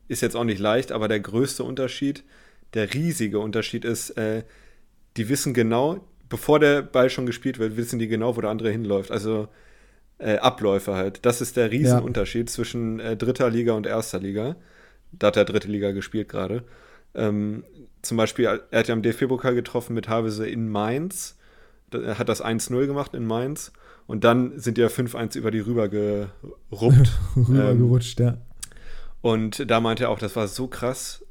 ist jetzt auch nicht leicht, aber der größte Unterschied, der riesige Unterschied ist, äh, die wissen genau, bevor der Ball schon gespielt wird, wissen die genau, wo der andere hinläuft. Also äh, Abläufe halt. Das ist der Riesenunterschied ja. zwischen äh, dritter Liga und erster Liga. Da hat er dritte Liga gespielt gerade. Ähm, zum Beispiel, er hat ja im DFB-Pokal getroffen mit Havese in Mainz. Er hat das 1-0 gemacht in Mainz. Und dann sind die ja 5-1 über die rüber geruppt. Rübergerutscht, ähm, ja. Und da meinte er auch, das war so krass,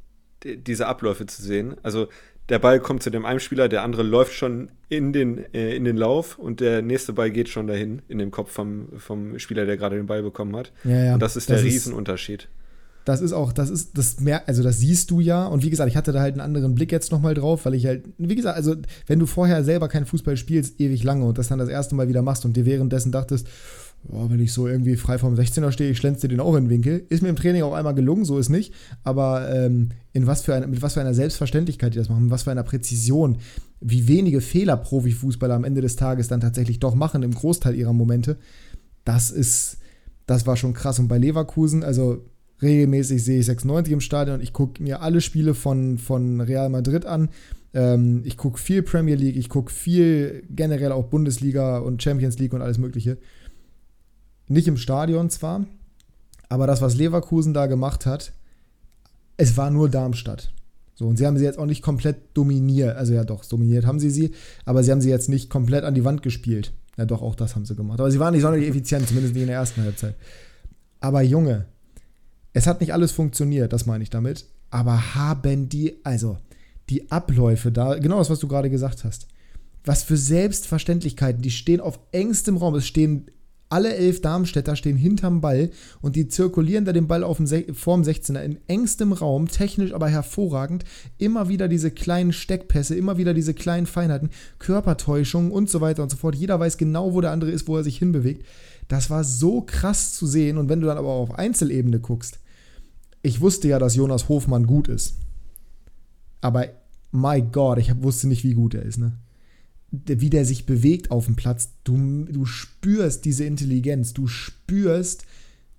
diese Abläufe zu sehen. Also der Ball kommt zu dem einen Spieler, der andere läuft schon in den, äh, in den Lauf und der nächste Ball geht schon dahin, in den Kopf vom, vom Spieler, der gerade den Ball bekommen hat. Ja, ja. Und das ist das der ist, Riesenunterschied. Das ist auch, das ist, das mehr, also das siehst du ja. Und wie gesagt, ich hatte da halt einen anderen Blick jetzt nochmal drauf, weil ich halt, wie gesagt, also wenn du vorher selber keinen Fußball spielst, ewig lange und das dann das erste Mal wieder machst und dir währenddessen dachtest, oh, wenn ich so irgendwie frei vom 16er stehe, ich schlänze den auch in den Winkel. Ist mir im Training auch einmal gelungen, so ist nicht. Aber ähm, in was für ein, mit was für einer Selbstverständlichkeit die das machen, mit was für einer Präzision, wie wenige Fehler Profifußballer am Ende des Tages dann tatsächlich doch machen im Großteil ihrer Momente, das ist, das war schon krass. Und bei Leverkusen, also regelmäßig sehe ich 96 im Stadion. Ich gucke mir alle Spiele von, von Real Madrid an. Ähm, ich gucke viel Premier League, ich gucke viel generell auch Bundesliga und Champions League und alles Mögliche. Nicht im Stadion zwar, aber das, was Leverkusen da gemacht hat, es war nur Darmstadt. So, und sie haben sie jetzt auch nicht komplett dominiert. Also ja, doch, dominiert haben sie sie, aber sie haben sie jetzt nicht komplett an die Wand gespielt. Ja, doch, auch das haben sie gemacht. Aber sie waren nicht sonderlich effizient, zumindest nicht in der ersten Halbzeit. Aber Junge, es hat nicht alles funktioniert, das meine ich damit. Aber haben die, also die Abläufe da, genau das, was du gerade gesagt hast. Was für Selbstverständlichkeiten, die stehen auf engstem Raum. Es stehen alle elf Darmstädter stehen hinterm Ball und die zirkulieren da den Ball auf dem vorm 16er in engstem Raum, technisch aber hervorragend. Immer wieder diese kleinen Steckpässe, immer wieder diese kleinen Feinheiten, Körpertäuschungen und so weiter und so fort. Jeder weiß genau, wo der andere ist, wo er sich hinbewegt. Das war so krass zu sehen. Und wenn du dann aber auf Einzelebene guckst, ich wusste ja, dass Jonas Hofmann gut ist. Aber my God, ich wusste nicht, wie gut er ist, ne? Wie der sich bewegt auf dem Platz. Du, du spürst diese Intelligenz, du spürst,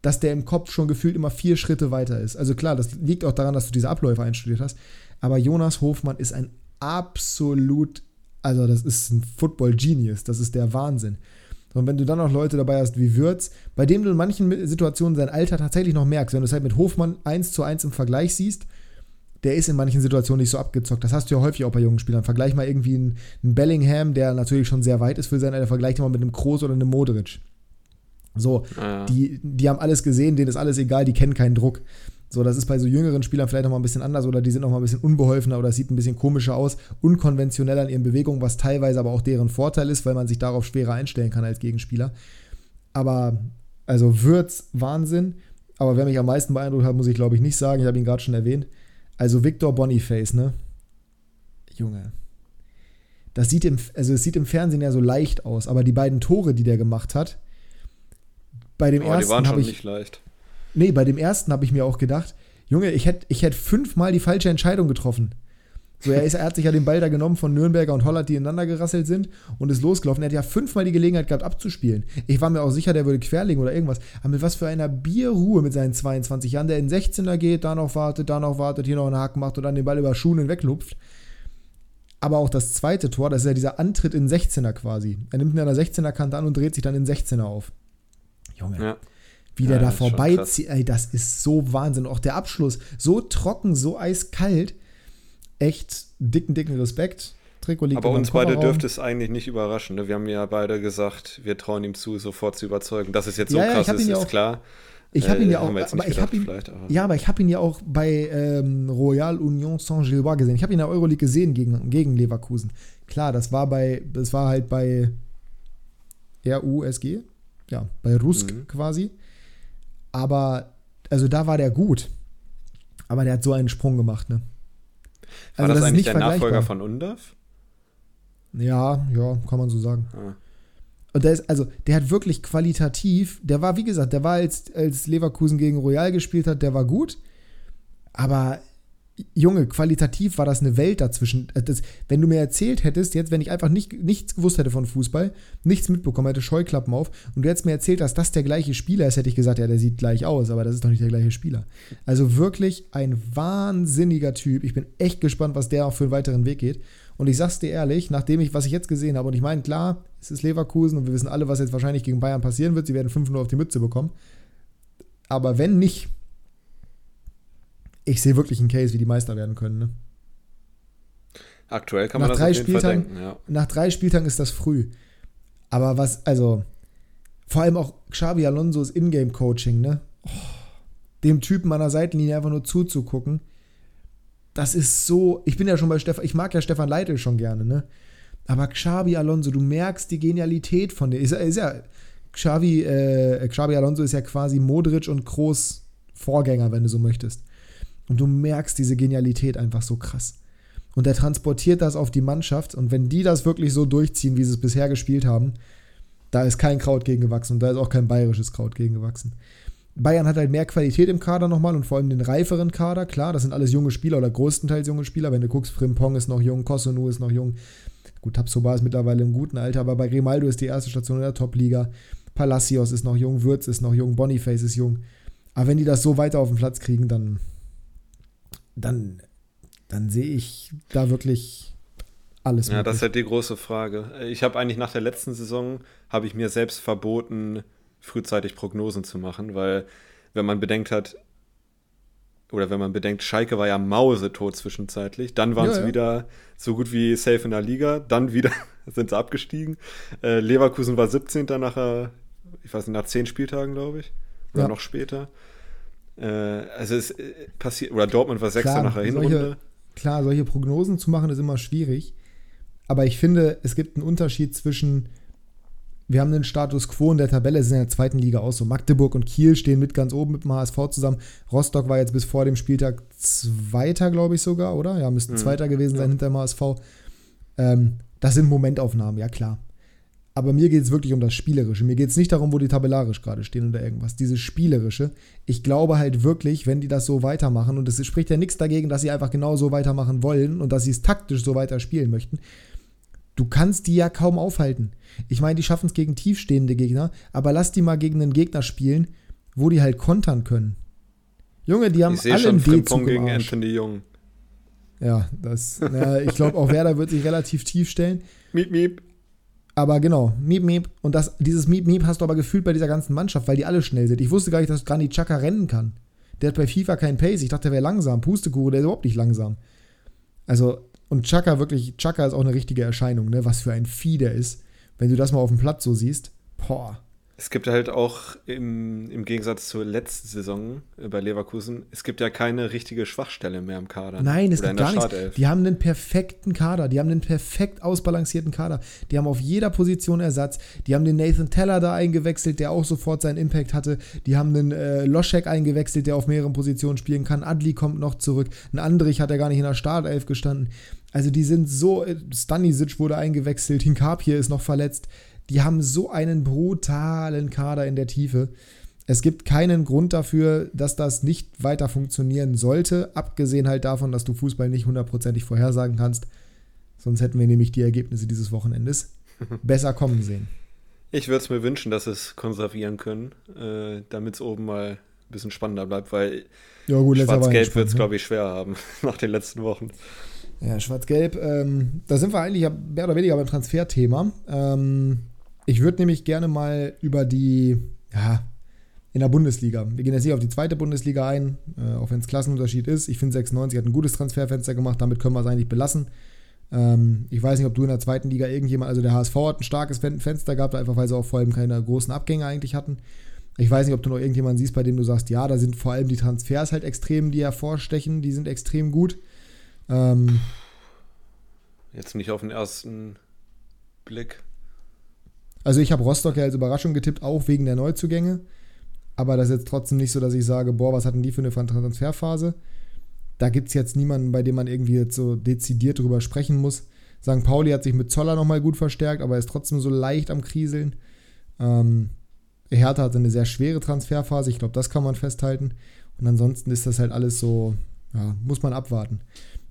dass der im Kopf schon gefühlt immer vier Schritte weiter ist. Also klar, das liegt auch daran, dass du diese Abläufe einstudiert hast. Aber Jonas Hofmann ist ein absolut, also das ist ein Football-Genius, das ist der Wahnsinn. Und wenn du dann noch Leute dabei hast wie Würz, bei dem du in manchen Situationen sein Alter tatsächlich noch merkst, wenn du es halt mit Hofmann 1 zu 1 im Vergleich siehst, der ist in manchen Situationen nicht so abgezockt. Das hast du ja häufig auch bei jungen Spielern. Vergleich mal irgendwie einen, einen Bellingham, der natürlich schon sehr weit ist für sein Alter, vergleich mal mit einem Kroos oder einem Modric. So, ja. die, die haben alles gesehen, denen ist alles egal, die kennen keinen Druck. So, das ist bei so jüngeren Spielern vielleicht noch mal ein bisschen anders oder die sind noch mal ein bisschen unbeholfener oder es sieht ein bisschen komischer aus, unkonventioneller in ihren Bewegungen, was teilweise aber auch deren Vorteil ist, weil man sich darauf schwerer einstellen kann als Gegenspieler. Aber, also Würz, Wahnsinn. Aber wer mich am meisten beeindruckt hat, muss ich glaube ich nicht sagen. Ich habe ihn gerade schon erwähnt. Also Victor Boniface, ne? Junge. Das sieht im, also es sieht im Fernsehen ja so leicht aus, aber die beiden Tore, die der gemacht hat, bei dem oh, ersten habe ich nicht leicht. Nee, bei dem ersten habe ich mir auch gedacht, Junge, ich hätte ich hätt fünfmal die falsche Entscheidung getroffen. So, er, ist, er hat sich ja den Ball da genommen von Nürnberger und Holland, die ineinander gerasselt sind und ist losgelaufen. Er hat ja fünfmal die Gelegenheit gehabt, abzuspielen. Ich war mir auch sicher, der würde querlegen oder irgendwas. Aber mit was für einer Bierruhe mit seinen 22 Jahren, der in 16er geht, da noch wartet, da noch wartet, hier noch einen Haken macht und dann den Ball über Schuhen weglupft. Aber auch das zweite Tor, das ist ja dieser Antritt in 16er quasi. Er nimmt ihn an der 16er Kante an und dreht sich dann in 16er auf. Junge. Ja wie der ja, da vorbeizieht. Ey, das ist so Wahnsinn. Auch der Abschluss, so trocken, so eiskalt. Echt dicken, dicken Respekt. Trikot liegt Aber uns beide dürfte es eigentlich nicht überraschen. Ne? Wir haben ja beide gesagt, wir trauen ihm zu, sofort zu überzeugen. Dass es jetzt so ja, krass ist, ist auch, klar. Ich habe ihn ja äh, auch, aber ich habe ihn, ja, aber ich habe ihn ja auch bei ähm, Royal Union Saint-Gilloise gesehen. Ich habe ihn in der Euroleague gesehen gegen, gegen Leverkusen. Klar, das war bei, das war halt bei RUSG, ja, bei Rusk mhm. quasi. Aber, also da war der gut. Aber der hat so einen Sprung gemacht, ne? Also, war das, das eigentlich der Nachfolger von Undav? Ja, ja, kann man so sagen. Ah. Und der ist, also, der hat wirklich qualitativ, der war, wie gesagt, der war, als, als Leverkusen gegen Royal gespielt hat, der war gut. Aber Junge, qualitativ war das eine Welt dazwischen. Äh, das, wenn du mir erzählt hättest, jetzt, wenn ich einfach nicht, nichts gewusst hätte von Fußball, nichts mitbekommen hätte, Scheuklappen auf, und du hättest mir erzählt, dass das der gleiche Spieler ist, hätte ich gesagt, ja, der sieht gleich aus, aber das ist doch nicht der gleiche Spieler. Also wirklich ein wahnsinniger Typ. Ich bin echt gespannt, was der auch für einen weiteren Weg geht. Und ich sag's dir ehrlich, nachdem ich, was ich jetzt gesehen habe, und ich meine, klar, es ist Leverkusen und wir wissen alle, was jetzt wahrscheinlich gegen Bayern passieren wird. Sie werden 5-0 auf die Mütze bekommen. Aber wenn nicht, ich sehe wirklich einen Case, wie die Meister werden können. Ne? Aktuell kann man nach das drei Spieltagen, denken, ja. Nach drei Spieltagen ist das früh. Aber was, also, vor allem auch Xabi Alonso's Ingame-Coaching, ne? Oh, dem Typen an der Seitenlinie einfach nur zuzugucken, das ist so, ich bin ja schon bei Stefan, ich mag ja Stefan Leitl schon gerne, ne? Aber Xabi Alonso, du merkst die Genialität von dir. Ist, ist ja, Xavi, äh, Xabi Alonso ist ja quasi Modric und Groß Vorgänger, wenn du so möchtest. Und du merkst diese Genialität einfach so krass. Und er transportiert das auf die Mannschaft. Und wenn die das wirklich so durchziehen, wie sie es bisher gespielt haben, da ist kein Kraut gegen gewachsen. Und da ist auch kein bayerisches Kraut gegen gewachsen. Bayern hat halt mehr Qualität im Kader nochmal und vor allem den reiferen Kader. Klar, das sind alles junge Spieler oder größtenteils junge Spieler. Wenn du guckst, Frimpong ist noch jung, Kosunu ist noch jung. Gut, Tabsoba ist mittlerweile im guten Alter, aber bei Grimaldo ist die erste Station in der Top-Liga. Palacios ist noch jung, Würz ist noch jung, Boniface ist jung. Aber wenn die das so weiter auf den Platz kriegen, dann dann, dann sehe ich da wirklich alles. Ja, möglich. das ist halt die große Frage. Ich habe eigentlich nach der letzten Saison, habe ich mir selbst verboten, frühzeitig Prognosen zu machen, weil wenn man bedenkt hat, oder wenn man bedenkt, Schalke war ja mausetot zwischenzeitlich, dann waren ja, sie ja. wieder so gut wie safe in der Liga, dann wieder sind sie abgestiegen. Äh, Leverkusen war 17. nach, ich weiß nicht, nach 10 Spieltagen, glaube ich, oder ja. noch später. Äh, also es äh, passiert, oder Dortmund war Sechster nach der Hinrunde. Solche, klar, solche Prognosen zu machen ist immer schwierig. Aber ich finde, es gibt einen Unterschied zwischen, wir haben den Status quo in der Tabelle, es ist in der zweiten Liga auch so. Magdeburg und Kiel stehen mit ganz oben mit dem HSV zusammen. Rostock war jetzt bis vor dem Spieltag Zweiter, glaube ich sogar, oder? Ja, müssten mhm. Zweiter gewesen sein ja. hinter dem HSV. Ähm, das sind Momentaufnahmen, ja klar. Aber mir geht es wirklich um das Spielerische. Mir geht es nicht darum, wo die tabellarisch gerade stehen oder irgendwas. Dieses Spielerische. Ich glaube halt wirklich, wenn die das so weitermachen, und es spricht ja nichts dagegen, dass sie einfach genau so weitermachen wollen und dass sie es taktisch so weiter spielen möchten, du kannst die ja kaum aufhalten. Ich meine, die schaffen es gegen tiefstehende Gegner, aber lass die mal gegen einen Gegner spielen, wo die halt kontern können. Junge, die haben ich alle schon einen D-Zug gegen Anthony Jung. Ja, das, ja, ich glaube auch Werder wird sich relativ tief stellen. Miep, miep. Aber genau, Miep Miep. Und das, dieses Miep Miep hast du aber gefühlt bei dieser ganzen Mannschaft, weil die alle schnell sind. Ich wusste gar nicht, dass Granit Xhaka rennen kann. Der hat bei FIFA keinen Pace. Ich dachte, der wäre langsam. Pustekuchen, der ist überhaupt nicht langsam. Also, und Chaka wirklich, Chaka ist auch eine richtige Erscheinung, ne? Was für ein Vieh der ist. Wenn du das mal auf dem Platz so siehst, boah. Es gibt halt auch im, im Gegensatz zur letzten Saison äh, bei Leverkusen, es gibt ja keine richtige Schwachstelle mehr im Kader. Nein, es gibt gar nichts. Die haben einen perfekten Kader, die haben einen perfekt ausbalancierten Kader. Die haben auf jeder Position Ersatz. Die haben den Nathan Teller da eingewechselt, der auch sofort seinen Impact hatte. Die haben einen äh, Loschek eingewechselt, der auf mehreren Positionen spielen kann. Adli kommt noch zurück. Ein Andrich hat ja gar nicht in der Startelf gestanden. Also die sind so, äh, Stanisic wurde eingewechselt, Hinkapie ist noch verletzt. Die haben so einen brutalen Kader in der Tiefe. Es gibt keinen Grund dafür, dass das nicht weiter funktionieren sollte, abgesehen halt davon, dass du Fußball nicht hundertprozentig vorhersagen kannst. Sonst hätten wir nämlich die Ergebnisse dieses Wochenendes besser kommen sehen. Ich würde es mir wünschen, dass es konservieren können, äh, damit es oben mal ein bisschen spannender bleibt, weil ja, Schwarz-Gelb wird es, ne? glaube ich, schwer haben nach den letzten Wochen. Ja, Schwarz-Gelb, ähm, da sind wir eigentlich mehr oder weniger beim Transferthema. Ähm, ich würde nämlich gerne mal über die, ja, in der Bundesliga. Wir gehen jetzt nicht auf die zweite Bundesliga ein, äh, auch wenn es Klassenunterschied ist. Ich finde 96 hat ein gutes Transferfenster gemacht, damit können wir es eigentlich belassen. Ähm, ich weiß nicht, ob du in der zweiten Liga irgendjemand, also der HSV hat ein starkes Fenster gehabt, einfach weil sie auch vor allem keine großen Abgänge eigentlich hatten. Ich weiß nicht, ob du noch irgendjemanden siehst, bei dem du sagst, ja, da sind vor allem die Transfers halt extrem, die hervorstechen, die sind extrem gut. Ähm, Jetzt nicht auf den ersten Blick. Also ich habe Rostock ja als Überraschung getippt, auch wegen der Neuzugänge. Aber das ist jetzt trotzdem nicht so, dass ich sage, boah, was hatten die für eine Transferphase? Da gibt es jetzt niemanden, bei dem man irgendwie jetzt so dezidiert drüber sprechen muss. St. Pauli hat sich mit Zoller nochmal gut verstärkt, aber ist trotzdem so leicht am Kriseln. Ähm, Hertha hatte eine sehr schwere Transferphase, ich glaube, das kann man festhalten. Und ansonsten ist das halt alles so, ja, muss man abwarten.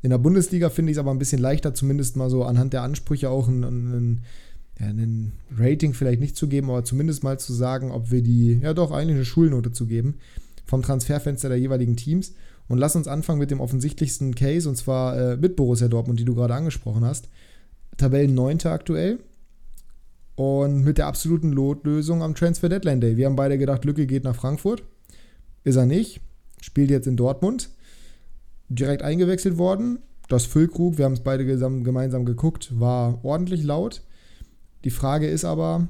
In der Bundesliga finde ich es aber ein bisschen leichter, zumindest mal so anhand der Ansprüche auch ein, ein, ja, ein Rating vielleicht nicht zu geben, aber zumindest mal zu sagen, ob wir die, ja doch, eigentlich eine Schulnote zu geben vom Transferfenster der jeweiligen Teams. Und lass uns anfangen mit dem offensichtlichsten Case, und zwar äh, mit Borussia Dortmund, die du gerade angesprochen hast. Tabellen 9. aktuell. Und mit der absoluten Lotlösung am Transfer Deadline Day. Wir haben beide gedacht, Lücke geht nach Frankfurt. Ist er nicht. Spielt jetzt in Dortmund direkt eingewechselt worden. Das Füllkrug, wir haben es beide gemeinsam geguckt, war ordentlich laut. Die Frage ist aber,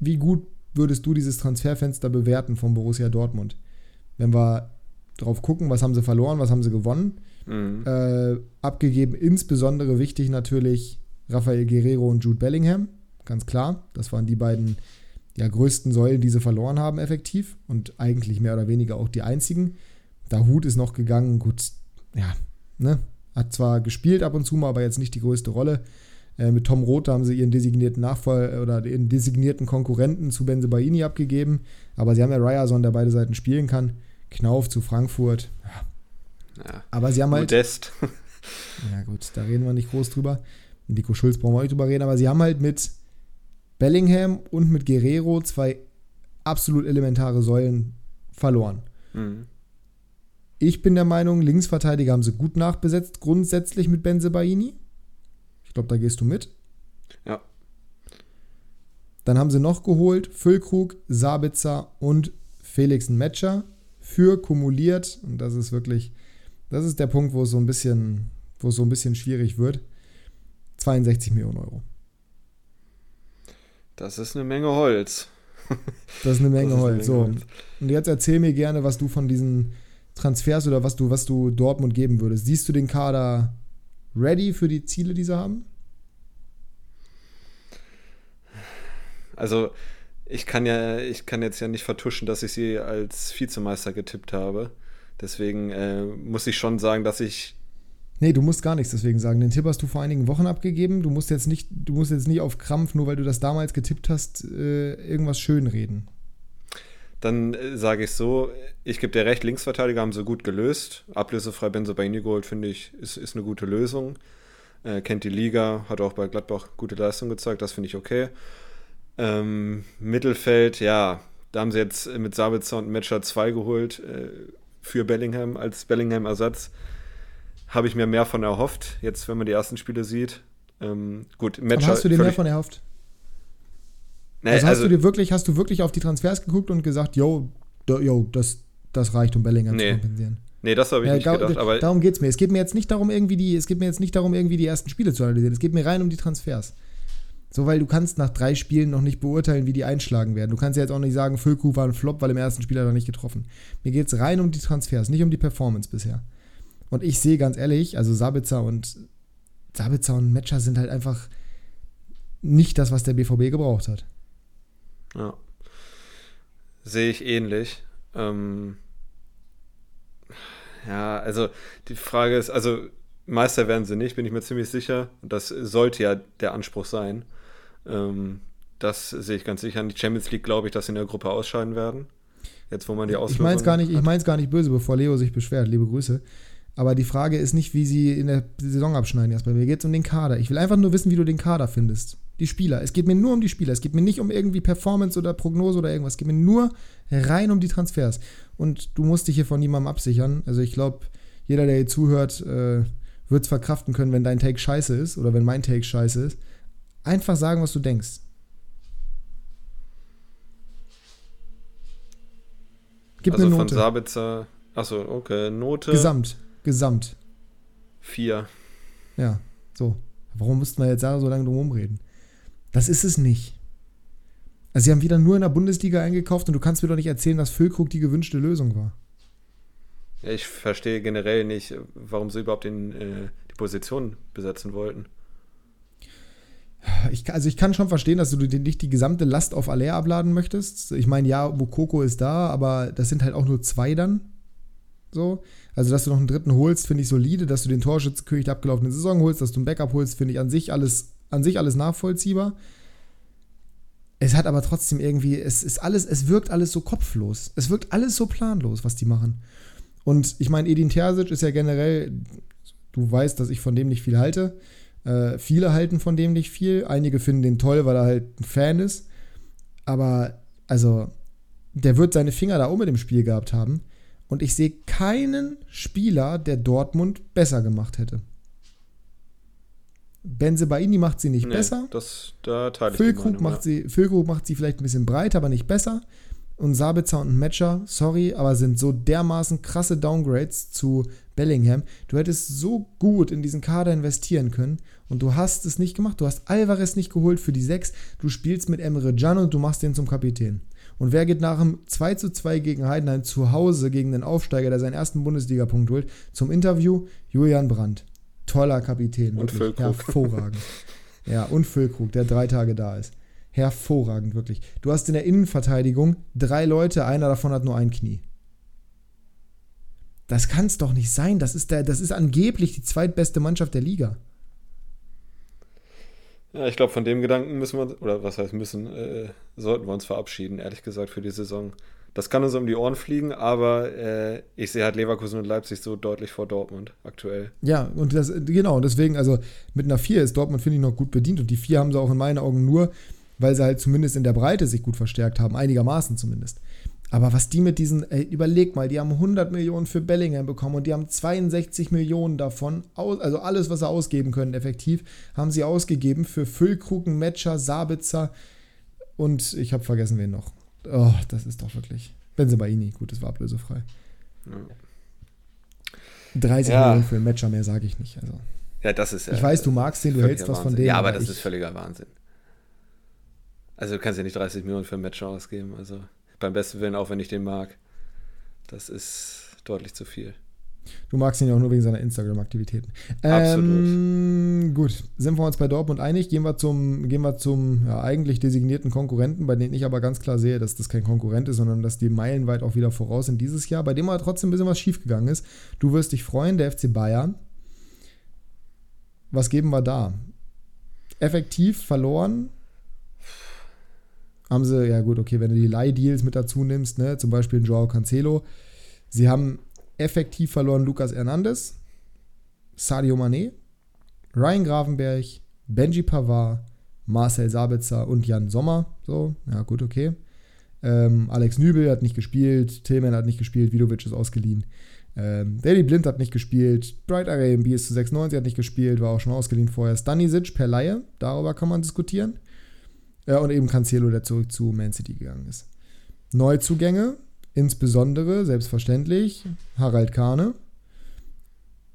wie gut würdest du dieses Transferfenster bewerten von Borussia Dortmund? Wenn wir drauf gucken, was haben sie verloren, was haben sie gewonnen? Mhm. Äh, abgegeben, insbesondere wichtig natürlich Rafael Guerrero und Jude Bellingham, ganz klar. Das waren die beiden ja, größten Säulen, die sie verloren haben, effektiv. Und eigentlich mehr oder weniger auch die einzigen. Da Hut ist noch gegangen, gut, ja, ne? Hat zwar gespielt ab und zu mal, aber jetzt nicht die größte Rolle. Äh, mit Tom Roth haben sie ihren designierten Nachfolger oder ihren designierten Konkurrenten zu Benze Baini abgegeben. Aber sie haben ja Ryerson, der beide Seiten spielen kann. Knauf zu Frankfurt. Ja. Ja, aber sie haben halt. Modest. ja, gut, da reden wir nicht groß drüber. Nico Schulz brauchen wir nicht drüber reden, aber sie haben halt mit Bellingham und mit Guerrero zwei absolut elementare Säulen verloren. Mhm. Ich bin der Meinung, Linksverteidiger haben sie gut nachbesetzt, grundsätzlich mit Benze Baini. Ich glaube, da gehst du mit. Ja. Dann haben sie noch geholt Füllkrug, Sabitzer und Felix Metscher für kumuliert. Und das ist wirklich, das ist der Punkt, wo es so ein bisschen, wo es so ein bisschen schwierig wird. 62 Millionen Euro. Das ist eine Menge Holz. Das ist eine Menge, ist Holz. Eine Menge so. Holz. Und jetzt erzähl mir gerne, was du von diesen Transfers oder was du, was du Dortmund geben würdest. Siehst du den Kader ready für die Ziele, die sie haben? Also, ich kann ja, ich kann jetzt ja nicht vertuschen, dass ich sie als Vizemeister getippt habe. Deswegen äh, muss ich schon sagen, dass ich. Nee, du musst gar nichts deswegen sagen. Den Tipp hast du vor einigen Wochen abgegeben. Du musst jetzt nicht, du musst jetzt nicht auf Krampf, nur weil du das damals getippt hast, äh, irgendwas schönreden. Dann äh, sage ich so, ich gebe dir recht, Linksverteidiger haben sie gut gelöst. Ablösefrei Benzo Baini geholt, finde ich, ist, ist eine gute Lösung. Äh, kennt die Liga, hat auch bei Gladbach gute Leistung gezeigt, das finde ich okay. Ähm, Mittelfeld, ja, da haben sie jetzt mit Sabitzer und Matcher 2 geholt äh, für Bellingham als Bellingham-Ersatz. Habe ich mir mehr von erhofft, jetzt wenn man die ersten Spiele sieht. Ähm, gut, Matcher. Aber hast du dir mehr von erhofft? Nee, also, also hast du dir wirklich, hast du wirklich auf die Transfers geguckt und gesagt, yo, yo, das, das reicht, um Bellingham nee. zu kompensieren? Nee, das habe ich ja, nicht gedacht. Aber darum geht es mir. Es geht mir jetzt nicht darum, irgendwie die, es geht mir jetzt nicht darum, irgendwie die ersten Spiele zu analysieren. Es geht mir rein um die Transfers. So, weil du kannst nach drei Spielen noch nicht beurteilen, wie die einschlagen werden. Du kannst ja jetzt auch nicht sagen, Füllkuh war ein Flop, weil im ersten Spiel hat er nicht getroffen. Mir geht es rein um die Transfers, nicht um die Performance bisher. Und ich sehe ganz ehrlich, also Sabitzer und Sabitzer und Matcher sind halt einfach nicht das, was der BVB gebraucht hat. Ja. Sehe ich ähnlich. Ähm, ja, also die Frage ist, also Meister werden sie nicht, bin ich mir ziemlich sicher. Das sollte ja der Anspruch sein. Ähm, das sehe ich ganz sicher. In die Champions League glaube ich, dass sie in der Gruppe ausscheiden werden. Jetzt, wo man die Auslösung Ich meine es gar, nicht, gar nicht böse, bevor Leo sich beschwert. Liebe Grüße. Aber die Frage ist nicht, wie sie in der Saison abschneiden. Erstmal. Mir geht es um den Kader. Ich will einfach nur wissen, wie du den Kader findest. Die Spieler. Es geht mir nur um die Spieler. Es geht mir nicht um irgendwie Performance oder Prognose oder irgendwas. Es geht mir nur rein um die Transfers. Und du musst dich hier von niemandem absichern. Also ich glaube, jeder, der hier zuhört, äh, wird es verkraften können, wenn dein Take scheiße ist oder wenn mein Take scheiße ist. Einfach sagen, was du denkst. Gib also eine Note. von Sabitzer. Achso, okay. Note. Gesamt. Gesamt. Vier. Ja, so. Warum müssten wir jetzt so lange drum reden? Das ist es nicht. Also sie haben wieder nur in der Bundesliga eingekauft und du kannst mir doch nicht erzählen, dass Füllkrug die gewünschte Lösung war. Ich verstehe generell nicht, warum sie überhaupt den, äh, die Position besetzen wollten. Ich, also ich kann schon verstehen, dass du nicht die gesamte Last auf Aller abladen möchtest. Ich meine, ja, Mokoko ist da, aber das sind halt auch nur zwei dann. So. Also, dass du noch einen dritten holst, finde ich solide. Dass du den Torschützenkönig der abgelaufenen Saison holst, dass du ein Backup holst, finde ich an sich alles, an sich alles nachvollziehbar. Es hat aber trotzdem irgendwie, es ist alles, es wirkt alles so kopflos. Es wirkt alles so planlos, was die machen. Und ich meine, Edin Terzic ist ja generell, du weißt, dass ich von dem nicht viel halte. Äh, viele halten von dem nicht viel. Einige finden den toll, weil er halt ein Fan ist. Aber, also, der wird seine Finger da auch mit dem Spiel gehabt haben. Und ich sehe keinen Spieler, der Dortmund besser gemacht hätte. Benzebaini macht sie nicht nee, besser. Das, da teile ich Füllkrug Meinung, macht, ja. sie, Füllkrug macht sie vielleicht ein bisschen breiter, aber nicht besser. Und Sabitzer und Matcher, sorry, aber sind so dermaßen krasse Downgrades zu Bellingham. Du hättest so gut in diesen Kader investieren können und du hast es nicht gemacht. Du hast Alvarez nicht geholt für die 6. Du spielst mit Emre Can und du machst den zum Kapitän. Und wer geht nach dem 2 zu 2 gegen Heidenheim zu Hause gegen den Aufsteiger, der seinen ersten Bundesliga-Punkt holt, zum Interview? Julian Brandt. Toller Kapitän. Und Füllkrug. Hervorragend. ja, und Füllkrug, der drei Tage da ist. Hervorragend, wirklich. Du hast in der Innenverteidigung drei Leute, einer davon hat nur ein Knie. Das kann es doch nicht sein. Das ist, der, das ist angeblich die zweitbeste Mannschaft der Liga. Ja, ich glaube, von dem Gedanken müssen wir, oder was heißt müssen, äh, sollten wir uns verabschieden, ehrlich gesagt, für die Saison. Das kann uns um die Ohren fliegen, aber äh, ich sehe halt Leverkusen und Leipzig so deutlich vor Dortmund aktuell. Ja, und das, genau, deswegen, also mit einer 4 ist Dortmund, finde ich, noch gut bedient und die 4 haben sie auch in meinen Augen nur, weil sie halt zumindest in der Breite sich gut verstärkt haben, einigermaßen zumindest. Aber was die mit diesen, ey, überleg mal, die haben 100 Millionen für Bellingham bekommen und die haben 62 Millionen davon, also alles, was sie ausgeben können, effektiv, haben sie ausgegeben für Füllkrugen, Matcher, Sabitzer und ich habe vergessen, wen noch. Oh, das ist doch wirklich. Benzebaini, gut, das war ablösefrei. Ja. 30 ja. Millionen für einen Matcher, mehr sage ich nicht. Also. Ja, das ist ja. Ich weiß, du magst den, du hältst was Wahnsinn. von dem. Ja, aber, aber das ist völliger Wahnsinn. Also, du kannst ja nicht 30 Millionen für einen Matcher ausgeben. Also beim besten Willen, auch wenn ich den mag. Das ist deutlich zu viel. Du magst ihn ja auch nur wegen seiner Instagram-Aktivitäten. Ähm, gut, sind wir uns bei Dortmund einig? Gehen wir zum, gehen wir zum ja, eigentlich designierten Konkurrenten, bei dem ich aber ganz klar sehe, dass das kein Konkurrent ist, sondern dass die meilenweit auch wieder voraus sind dieses Jahr, bei dem aber trotzdem ein bisschen was schiefgegangen ist. Du wirst dich freuen, der FC Bayern. Was geben wir da? Effektiv verloren, haben sie, ja gut, okay, wenn du die Leihdeals mit dazu nimmst, ne, zum Beispiel Joao Cancelo, sie haben effektiv verloren Lucas Hernandez, Sadio Mané, Ryan Gravenberg, Benji Pavard, Marcel Sabitzer und Jan Sommer. So, ja gut, okay. Ähm, Alex Nübel hat nicht gespielt, Tillman hat nicht gespielt, Vidovic ist ausgeliehen. Ähm, Daily Blind hat nicht gespielt, Bright Array BS zu 96 hat nicht gespielt, war auch schon ausgeliehen vorher. Stanisic per Laie, darüber kann man diskutieren. Ja, und eben Cancelo, der zurück zu Man City gegangen ist. Neuzugänge, insbesondere, selbstverständlich, Harald Kahne,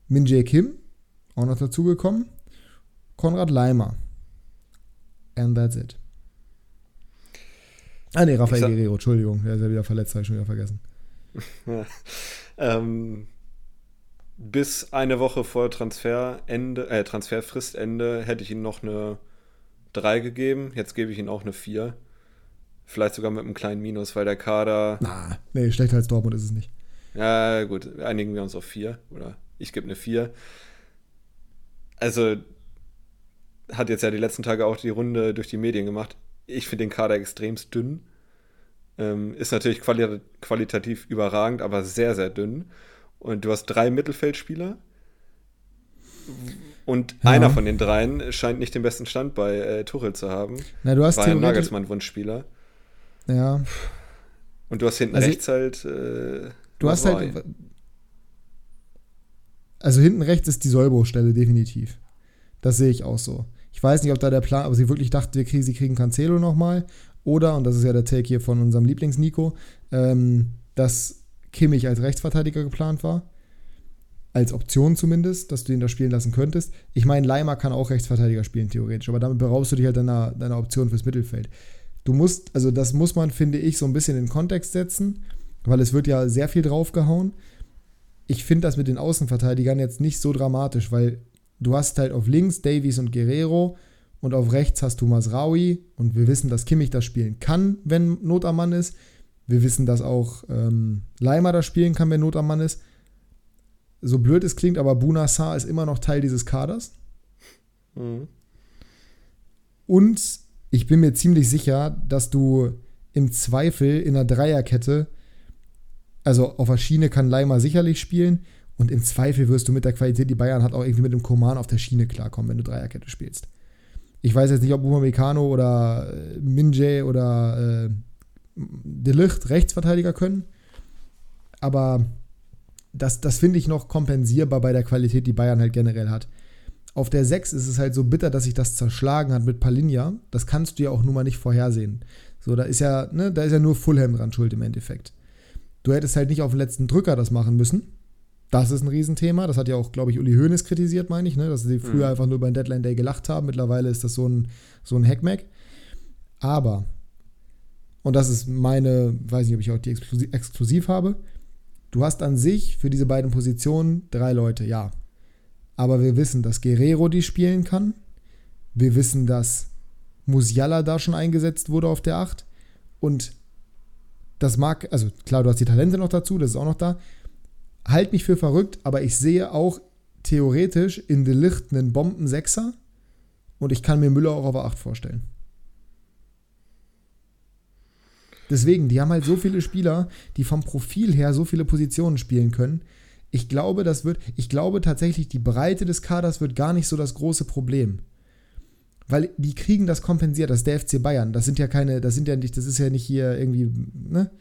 Min Jae Kim, auch noch dazugekommen, Konrad Leimer. And that's it. Ah, nee, Rafael Guerrero, Entschuldigung, der ist ja wieder verletzt, habe ich schon wieder vergessen. ähm, bis eine Woche vor Transferende, äh, Transferfristende hätte ich ihm noch eine 3 gegeben. Jetzt gebe ich ihm auch eine 4. Vielleicht sogar mit einem kleinen Minus, weil der Kader. Na, nee, schlechter als Dortmund ist es nicht. Ja, gut, einigen wir uns auf 4. Oder ich gebe eine 4. Also, hat jetzt ja die letzten Tage auch die Runde durch die Medien gemacht. Ich finde den Kader extremst dünn. Ähm, ist natürlich quali qualitativ überragend, aber sehr, sehr dünn. Und du hast drei Mittelfeldspieler. Und ja. einer von den dreien scheint nicht den besten Stand bei äh, Tuchel zu haben. Na, du hast War ein Nagelsmann-Wunschspieler. Ja. Und du hast hinten also, rechts halt. Äh, du hast halt. Also hinten rechts ist die Sollbruchstelle definitiv. Das sehe ich auch so. Ich weiß nicht, ob da der Plan, ob sie wirklich dachten, wir kriegen, sie kriegen Cancelo nochmal. Oder, und das ist ja der Take hier von unserem Lieblings-Nico, ähm, dass Kimmich als Rechtsverteidiger geplant war. Als Option zumindest, dass du ihn da spielen lassen könntest. Ich meine, Leimer kann auch Rechtsverteidiger spielen, theoretisch, aber damit beraubst du dich halt deiner, deiner Option fürs Mittelfeld. Du musst, also das muss man, finde ich, so ein bisschen in Kontext setzen, weil es wird ja sehr viel draufgehauen. Ich finde das mit den Außenverteidigern jetzt nicht so dramatisch, weil du hast halt auf links Davies und Guerrero und auf rechts hast du Masraui und wir wissen, dass Kimmich das spielen kann, wenn Not am Mann ist. Wir wissen, dass auch ähm, Leimer das spielen kann, wenn Not am Mann ist. So blöd es klingt, aber Bunassar ist immer noch Teil dieses Kaders. Mhm. Und ich bin mir ziemlich sicher, dass du im Zweifel in einer Dreierkette, also auf der Schiene kann Leimer sicherlich spielen und im Zweifel wirst du mit der Qualität, die Bayern hat, auch irgendwie mit dem Koman auf der Schiene klarkommen, wenn du Dreierkette spielst. Ich weiß jetzt nicht, ob Upamecano oder äh, Minje oder äh, Delicht Rechtsverteidiger können, aber das, das finde ich noch kompensierbar bei der Qualität, die Bayern halt generell hat. Auf der 6 ist es halt so bitter, dass sich das zerschlagen hat mit Palinja. Das kannst du ja auch nun mal nicht vorhersehen. So, da ist ja, ne, da ist ja nur Fulham dran schuld im Endeffekt. Du hättest halt nicht auf den letzten Drücker das machen müssen. Das ist ein Riesenthema. Das hat ja auch, glaube ich, Uli Hoeneß kritisiert, meine ich, ne? dass sie früher mhm. einfach nur beim Deadline Day gelacht haben. Mittlerweile ist das so ein, so ein Hackmack. Aber, und das ist meine, weiß nicht, ob ich auch die exklusiv, exklusiv habe, du hast an sich für diese beiden Positionen drei Leute, ja. Aber wir wissen, dass Guerrero die spielen kann. Wir wissen, dass Musiala da schon eingesetzt wurde auf der 8. Und das mag, also klar, du hast die Talente noch dazu, das ist auch noch da. Halt mich für verrückt, aber ich sehe auch theoretisch in De Licht einen Bombensechser und ich kann mir Müller auch auf der 8 vorstellen. Deswegen, die haben halt so viele Spieler, die vom Profil her so viele Positionen spielen können. Ich glaube, das wird, ich glaube tatsächlich, die Breite des Kaders wird gar nicht so das große Problem. Weil die kriegen das kompensiert, das ist der FC Bayern. Das sind ja keine, das sind ja nicht, das ist ja nicht hier irgendwie, ne?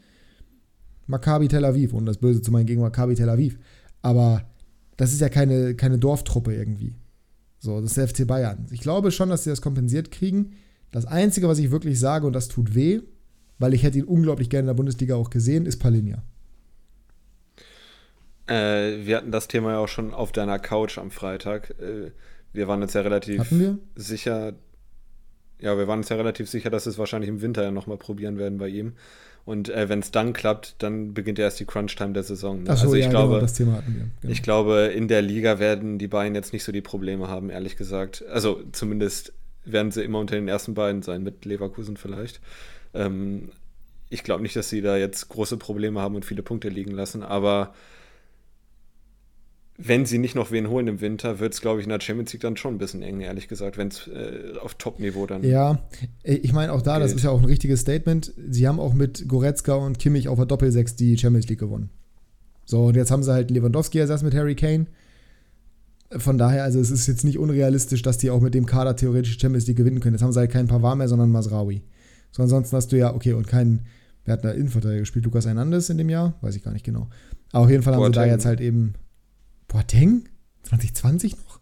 Maccabi Tel Aviv, ohne das Böse zu meinen gegen Maccabi Tel Aviv. Aber das ist ja keine, keine Dorftruppe irgendwie. So, das ist der FC Bayern. Ich glaube schon, dass sie das kompensiert kriegen. Das Einzige, was ich wirklich sage, und das tut weh, weil ich hätte ihn unglaublich gerne in der Bundesliga auch gesehen, ist Palinja. Äh, wir hatten das Thema ja auch schon auf deiner Couch am Freitag. Äh, wir waren uns ja relativ sicher. Ja, wir waren uns ja relativ sicher, dass wir es wahrscheinlich im Winter ja nochmal probieren werden bei ihm. Und äh, wenn es dann klappt, dann beginnt erst die Crunch-Time der Saison. Ne? So, also ich ja, glaube, genau, das Thema hatten wir. Genau. Ich glaube, in der Liga werden die beiden jetzt nicht so die Probleme haben, ehrlich gesagt. Also zumindest werden sie immer unter den ersten beiden sein, mit Leverkusen vielleicht. Ähm, ich glaube nicht, dass sie da jetzt große Probleme haben und viele Punkte liegen lassen, aber wenn sie nicht noch wen holen im Winter, wird es, glaube ich, in der Champions League dann schon ein bisschen eng, ehrlich gesagt, wenn es äh, auf Top-Niveau dann. Ja, ich meine auch da, geht. das ist ja auch ein richtiges Statement. Sie haben auch mit Goretzka und Kimmich auf der Doppelsechs die Champions League gewonnen. So, und jetzt haben sie halt Lewandowski ersetzt mit Harry Kane. Von daher, also es ist jetzt nicht unrealistisch, dass die auch mit dem Kader theoretisch Champions League gewinnen können. Jetzt haben sie halt keinen Pavard mehr, sondern Masraui. So, ansonsten hast du ja, okay, und keinen, wer hat da Innenverteidiger gespielt? Lukas Hernandez in dem Jahr? Weiß ich gar nicht genau. Aber auf jeden Fall haben Boateng. sie da jetzt halt eben Boateng? 2020 noch?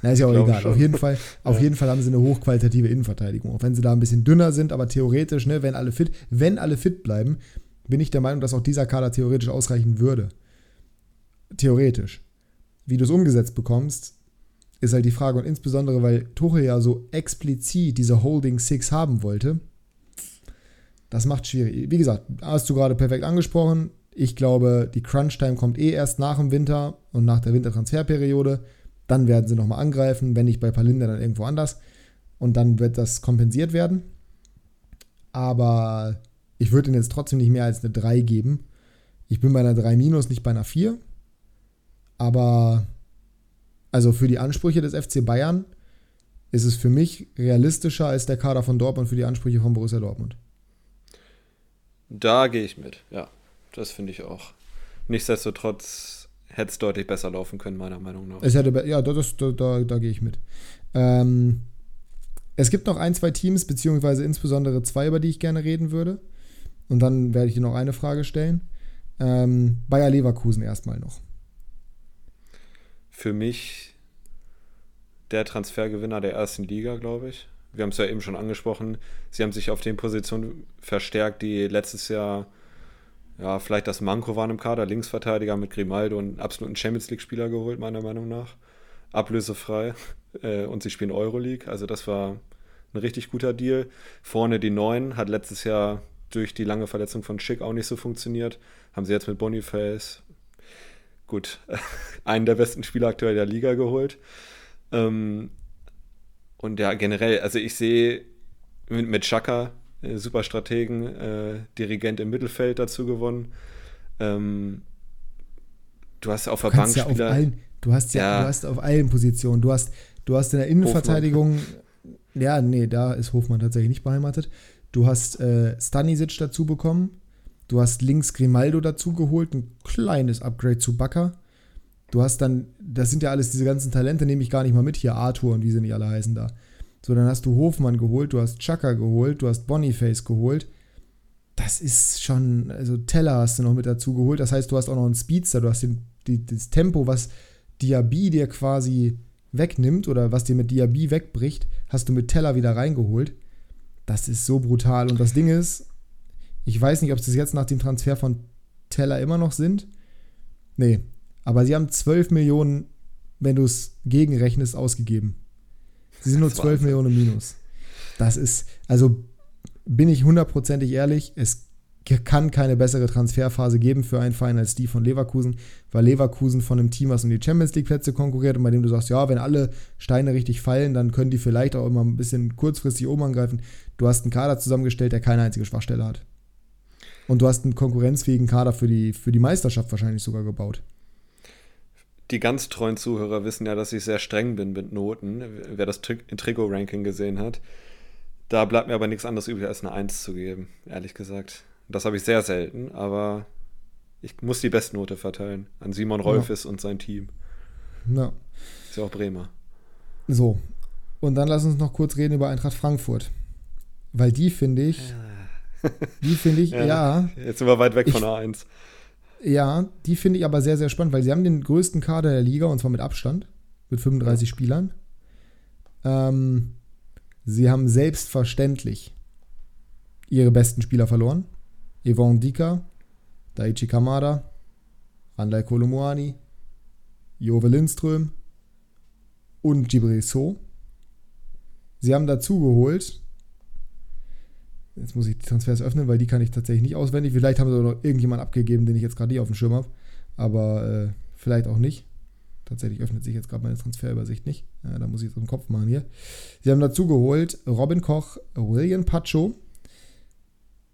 Na, ist ja auch egal. Auf jeden, Fall, auf ja. jeden Fall haben sie eine hochqualitative Innenverteidigung. Auch wenn sie da ein bisschen dünner sind, aber theoretisch, ne, wenn alle fit, wenn alle fit bleiben, bin ich der Meinung, dass auch dieser Kader theoretisch ausreichen würde. Theoretisch. Wie du es umgesetzt bekommst, ist halt die Frage. Und insbesondere, weil Tuchel ja so explizit diese Holding Six haben wollte, das macht schwierig. Wie gesagt, hast du gerade perfekt angesprochen. Ich glaube, die Crunch-Time kommt eh erst nach dem Winter und nach der Wintertransferperiode. Dann werden sie nochmal angreifen, wenn nicht bei Palinda, dann irgendwo anders. Und dann wird das kompensiert werden. Aber ich würde ihnen jetzt trotzdem nicht mehr als eine 3 geben. Ich bin bei einer 3 minus, nicht bei einer 4. Aber also für die Ansprüche des FC Bayern ist es für mich realistischer als der Kader von Dortmund für die Ansprüche von Borussia Dortmund. Da gehe ich mit, ja. Das finde ich auch. Nichtsdestotrotz hätte es deutlich besser laufen können, meiner Meinung nach. Es hätte, ja, das, da, da, da gehe ich mit. Ähm, es gibt noch ein, zwei Teams, beziehungsweise insbesondere zwei, über die ich gerne reden würde. Und dann werde ich dir noch eine Frage stellen. Ähm, Bayer Leverkusen erstmal noch. Für mich der Transfergewinner der ersten Liga, glaube ich wir haben es ja eben schon angesprochen, sie haben sich auf den Positionen verstärkt, die letztes Jahr ja, vielleicht das Manko waren im Kader, Linksverteidiger mit Grimaldo und absoluten Champions League-Spieler geholt, meiner Meinung nach. Ablösefrei. Äh, und sie spielen Euroleague, also das war ein richtig guter Deal. Vorne die Neuen hat letztes Jahr durch die lange Verletzung von Schick auch nicht so funktioniert. Haben sie jetzt mit Boniface, gut, einen der besten Spieler aktuell der Liga geholt. Ähm, und ja, generell, also ich sehe mit, mit Chaka, äh, Superstrategen, äh, Dirigent im Mittelfeld dazu gewonnen. Ähm, du hast auf der Bank ja Spieler. Allen, du hast ja, ja, du hast auf allen Positionen. Du hast, du hast in der Innenverteidigung. Hofmann. Ja, nee, da ist Hofmann tatsächlich nicht beheimatet. Du hast äh, Stanisic dazu bekommen. Du hast links Grimaldo dazu geholt, ein kleines Upgrade zu Bakker. Du hast dann, das sind ja alles diese ganzen Talente, nehme ich gar nicht mal mit hier, Arthur und wie sie nicht alle heißen da. So, dann hast du Hofmann geholt, du hast Chaka geholt, du hast Boniface geholt. Das ist schon, also Teller hast du noch mit dazu geholt. Das heißt, du hast auch noch einen Speedster, du hast den, die, das Tempo, was Diaby dir quasi wegnimmt oder was dir mit Diaby wegbricht, hast du mit Teller wieder reingeholt. Das ist so brutal. Und das Ding ist, ich weiß nicht, ob es das jetzt nach dem Transfer von Teller immer noch sind. Nee, aber sie haben 12 Millionen, wenn du es gegenrechnest, ausgegeben. Sie sind nur 12 Millionen minus. Das ist, also bin ich hundertprozentig ehrlich, es kann keine bessere Transferphase geben für einen Verein als die von Leverkusen, weil Leverkusen von einem Team, was um die Champions League Plätze konkurriert und bei dem du sagst, ja, wenn alle Steine richtig fallen, dann können die vielleicht auch immer ein bisschen kurzfristig oben angreifen. Du hast einen Kader zusammengestellt, der keine einzige Schwachstelle hat. Und du hast einen konkurrenzfähigen Kader für die, für die Meisterschaft wahrscheinlich sogar gebaut die ganz treuen Zuhörer wissen ja, dass ich sehr streng bin mit Noten. Wer das Trigo-Ranking gesehen hat. Da bleibt mir aber nichts anderes übrig, als eine 1 zu geben, ehrlich gesagt. Das habe ich sehr selten, aber ich muss die Bestnote verteilen an Simon Rolfes ja. und sein Team. Ja. Ist ja auch Bremer. So. Und dann lass uns noch kurz reden über Eintracht Frankfurt. Weil die finde ich, ja. die finde ich, ja. ja. Jetzt sind wir weit weg ich, von A1. Ja, die finde ich aber sehr, sehr spannend, weil sie haben den größten Kader der Liga und zwar mit Abstand, mit 35 ja. Spielern. Ähm, sie haben selbstverständlich ihre besten Spieler verloren. Yvonne Dika, Daichi Kamada, Andai Kolomuani, Jove Lindström und Gibril So. Sie haben dazu geholt Jetzt muss ich die Transfers öffnen, weil die kann ich tatsächlich nicht auswendig. Vielleicht haben sie noch irgendjemand abgegeben, den ich jetzt gerade nicht auf dem Schirm habe. Aber äh, vielleicht auch nicht. Tatsächlich öffnet sich jetzt gerade meine Transferübersicht nicht. Ja, da muss ich jetzt im Kopf machen hier. Sie haben dazu geholt Robin Koch, William Pacho,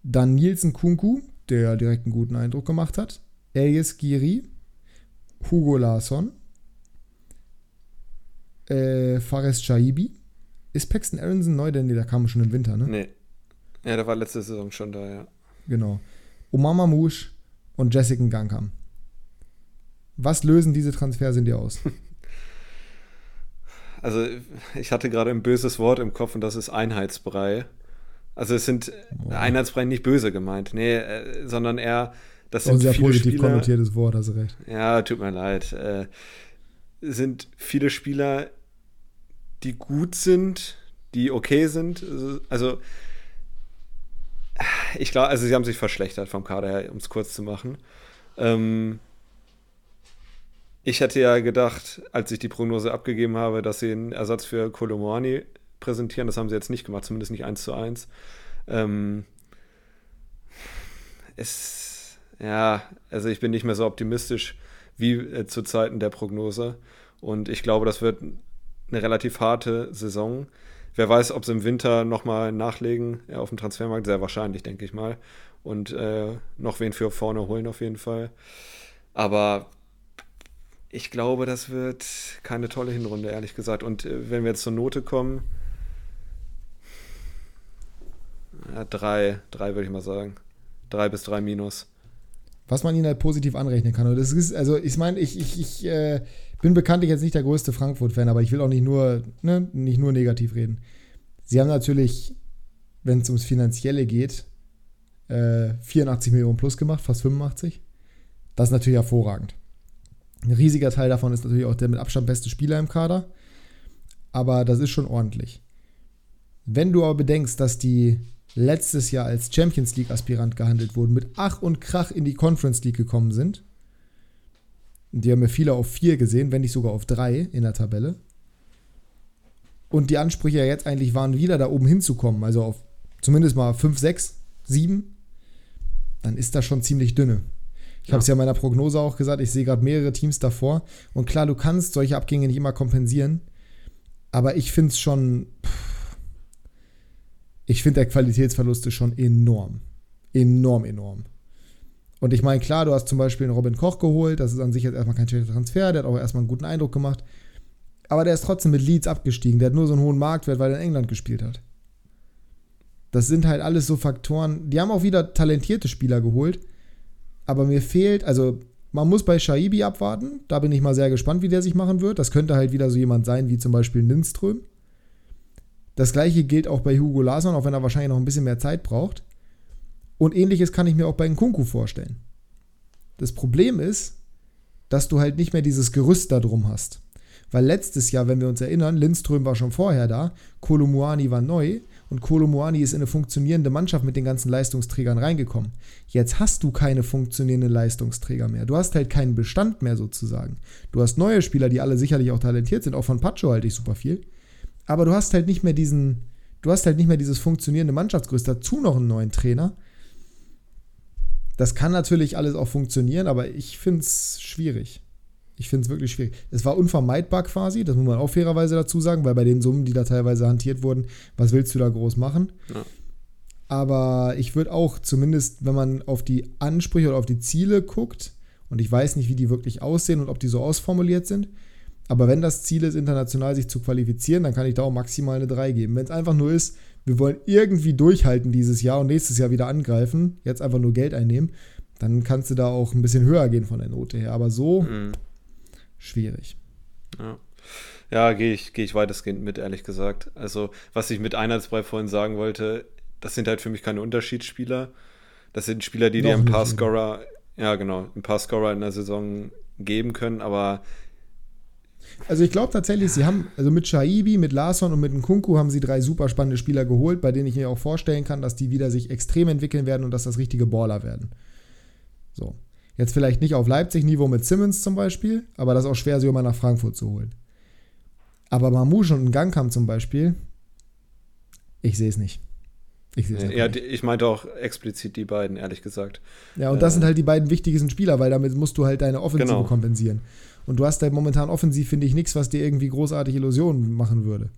dann Nielsen Kunku, der direkt einen guten Eindruck gemacht hat, Elias Giri, Hugo Larsson, äh, Fares Chaibi. Ist Paxton Aronson neu, denn der kam schon im Winter, ne? Nee. Ja, der war letzte Saison schon da, ja. Genau. Omar Mouche und Jessica Gangham. Was lösen diese Transfers in dir aus? Also, ich hatte gerade ein böses Wort im Kopf und das ist Einheitsbrei. Also, es sind Boah. Einheitsbrei nicht böse gemeint, nee, äh, sondern eher, das sind ein sehr positiv Spieler, konnotiertes Wort, hast du recht. Ja, tut mir leid. Äh, sind viele Spieler, die gut sind, die okay sind. Also, ich glaube, also sie haben sich verschlechtert vom Kader her, um es kurz zu machen. Ähm, ich hätte ja gedacht, als ich die Prognose abgegeben habe, dass sie einen Ersatz für Kolomoani präsentieren. Das haben sie jetzt nicht gemacht, zumindest nicht eins zu eins. Ähm, es, ja, also ich bin nicht mehr so optimistisch wie äh, zu Zeiten der Prognose. Und ich glaube, das wird eine relativ harte Saison. Wer weiß, ob sie im Winter nochmal nachlegen ja, auf dem Transfermarkt. Sehr wahrscheinlich, denke ich mal. Und äh, noch wen für vorne holen auf jeden Fall. Aber ich glaube, das wird keine tolle Hinrunde, ehrlich gesagt. Und äh, wenn wir jetzt zur Note kommen, ja, drei, drei würde ich mal sagen. Drei bis drei minus. Was man ihnen halt positiv anrechnen kann. Und das ist, also ich meine, ich, ich, ich äh, bin bekanntlich jetzt nicht der größte Frankfurt-Fan, aber ich will auch nicht nur, ne, nicht nur negativ reden. Sie haben natürlich, wenn es ums Finanzielle geht, äh, 84 Millionen plus gemacht, fast 85. Das ist natürlich hervorragend. Ein riesiger Teil davon ist natürlich auch der mit Abstand beste Spieler im Kader. Aber das ist schon ordentlich. Wenn du aber bedenkst, dass die letztes Jahr als Champions League-Aspirant gehandelt wurden, mit Ach und Krach in die Conference League gekommen sind, die haben wir viele auf vier gesehen, wenn nicht sogar auf drei in der Tabelle. Und die Ansprüche ja jetzt eigentlich waren, wieder da oben hinzukommen, also auf zumindest mal 5, 6, 7, dann ist das schon ziemlich dünne. Ich ja. habe es ja in meiner Prognose auch gesagt, ich sehe gerade mehrere Teams davor. Und klar, du kannst solche Abgänge nicht immer kompensieren. Aber ich finde es schon. Ich finde, der Qualitätsverlust ist schon enorm. Enorm, enorm. Und ich meine, klar, du hast zum Beispiel einen Robin Koch geholt. Das ist an sich jetzt erstmal kein schlechter Transfer. Der hat auch erstmal einen guten Eindruck gemacht. Aber der ist trotzdem mit Leeds abgestiegen. Der hat nur so einen hohen Marktwert, weil er in England gespielt hat. Das sind halt alles so Faktoren. Die haben auch wieder talentierte Spieler geholt. Aber mir fehlt, also man muss bei Shaibi abwarten. Da bin ich mal sehr gespannt, wie der sich machen wird. Das könnte halt wieder so jemand sein wie zum Beispiel Lindström. Das gleiche gilt auch bei Hugo Larsson, auch wenn er wahrscheinlich noch ein bisschen mehr Zeit braucht. Und ähnliches kann ich mir auch bei Nkunku vorstellen. Das Problem ist, dass du halt nicht mehr dieses Gerüst da drum hast. Weil letztes Jahr, wenn wir uns erinnern, Lindström war schon vorher da, Kolumuani war neu und Kolomoani ist in eine funktionierende Mannschaft mit den ganzen Leistungsträgern reingekommen. Jetzt hast du keine funktionierenden Leistungsträger mehr. Du hast halt keinen Bestand mehr sozusagen. Du hast neue Spieler, die alle sicherlich auch talentiert sind. Auch von Pacho halte ich super viel. Aber du hast halt nicht mehr diesen, du hast halt nicht mehr dieses funktionierende Mannschaftsgröße. Dazu noch einen neuen Trainer. Das kann natürlich alles auch funktionieren, aber ich finde es schwierig. Ich finde es wirklich schwierig. Es war unvermeidbar quasi, das muss man auch fairerweise dazu sagen, weil bei den Summen, die da teilweise hantiert wurden, was willst du da groß machen? Ja. Aber ich würde auch zumindest, wenn man auf die Ansprüche oder auf die Ziele guckt, und ich weiß nicht, wie die wirklich aussehen und ob die so ausformuliert sind, aber wenn das Ziel ist, international sich zu qualifizieren, dann kann ich da auch maximal eine 3 geben. Wenn es einfach nur ist, wir wollen irgendwie durchhalten dieses Jahr und nächstes Jahr wieder angreifen, jetzt einfach nur Geld einnehmen, dann kannst du da auch ein bisschen höher gehen von der Note her. Aber so, mhm schwierig. Ja. Ja, gehe ich, geh ich weitestgehend mit, ehrlich gesagt. Also, was ich mit Einheitsbrei vorhin sagen wollte, das sind halt für mich keine Unterschiedsspieler. Das sind Spieler, die Noch dir ein paar Scorer, ja genau, ein paar Scorer in der Saison geben können, aber also ich glaube tatsächlich, sie haben, also mit Shaibi, mit Larson und mit Nkunku haben sie drei super spannende Spieler geholt, bei denen ich mir auch vorstellen kann, dass die wieder sich extrem entwickeln werden und dass das richtige Baller werden. So. Jetzt vielleicht nicht auf Leipzig-Niveau mit Simmons zum Beispiel, aber das ist auch schwer, sie immer nach Frankfurt zu holen. Aber Mamouche und Gangkamp zum Beispiel, ich sehe es nicht. Ich sehe es ja, nicht. ich meinte auch explizit die beiden, ehrlich gesagt. Ja, und das äh, sind halt die beiden wichtigsten Spieler, weil damit musst du halt deine Offensive genau. kompensieren. Und du hast halt momentan offensiv, finde ich, nichts, was dir irgendwie großartig Illusionen machen würde.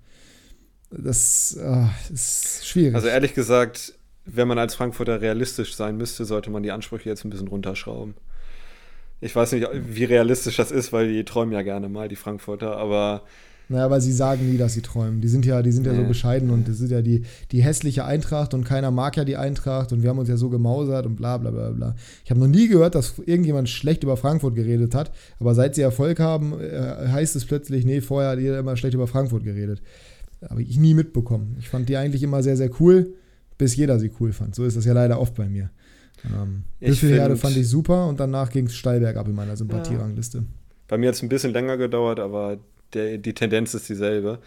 Das äh, ist schwierig. Also ehrlich gesagt, wenn man als Frankfurter realistisch sein müsste, sollte man die Ansprüche jetzt ein bisschen runterschrauben. Ich weiß nicht, wie realistisch das ist, weil die träumen ja gerne mal, die Frankfurter, aber. Naja, aber sie sagen nie, dass sie träumen. Die sind ja, die sind ja so bescheiden und das sind ja die, die hässliche Eintracht und keiner mag ja die Eintracht und wir haben uns ja so gemausert und bla bla bla bla. Ich habe noch nie gehört, dass irgendjemand schlecht über Frankfurt geredet hat, aber seit sie Erfolg haben, äh, heißt es plötzlich, nee, vorher hat jeder immer schlecht über Frankfurt geredet. Habe ich nie mitbekommen. Ich fand die eigentlich immer sehr, sehr cool, bis jeder sie cool fand. So ist das ja leider oft bei mir. Ähm, Büffelherde fand ich super und danach ging es steil bergab in meiner Sympathierangliste. Ja. Bei mir hat es ein bisschen länger gedauert, aber der, die Tendenz ist dieselbe.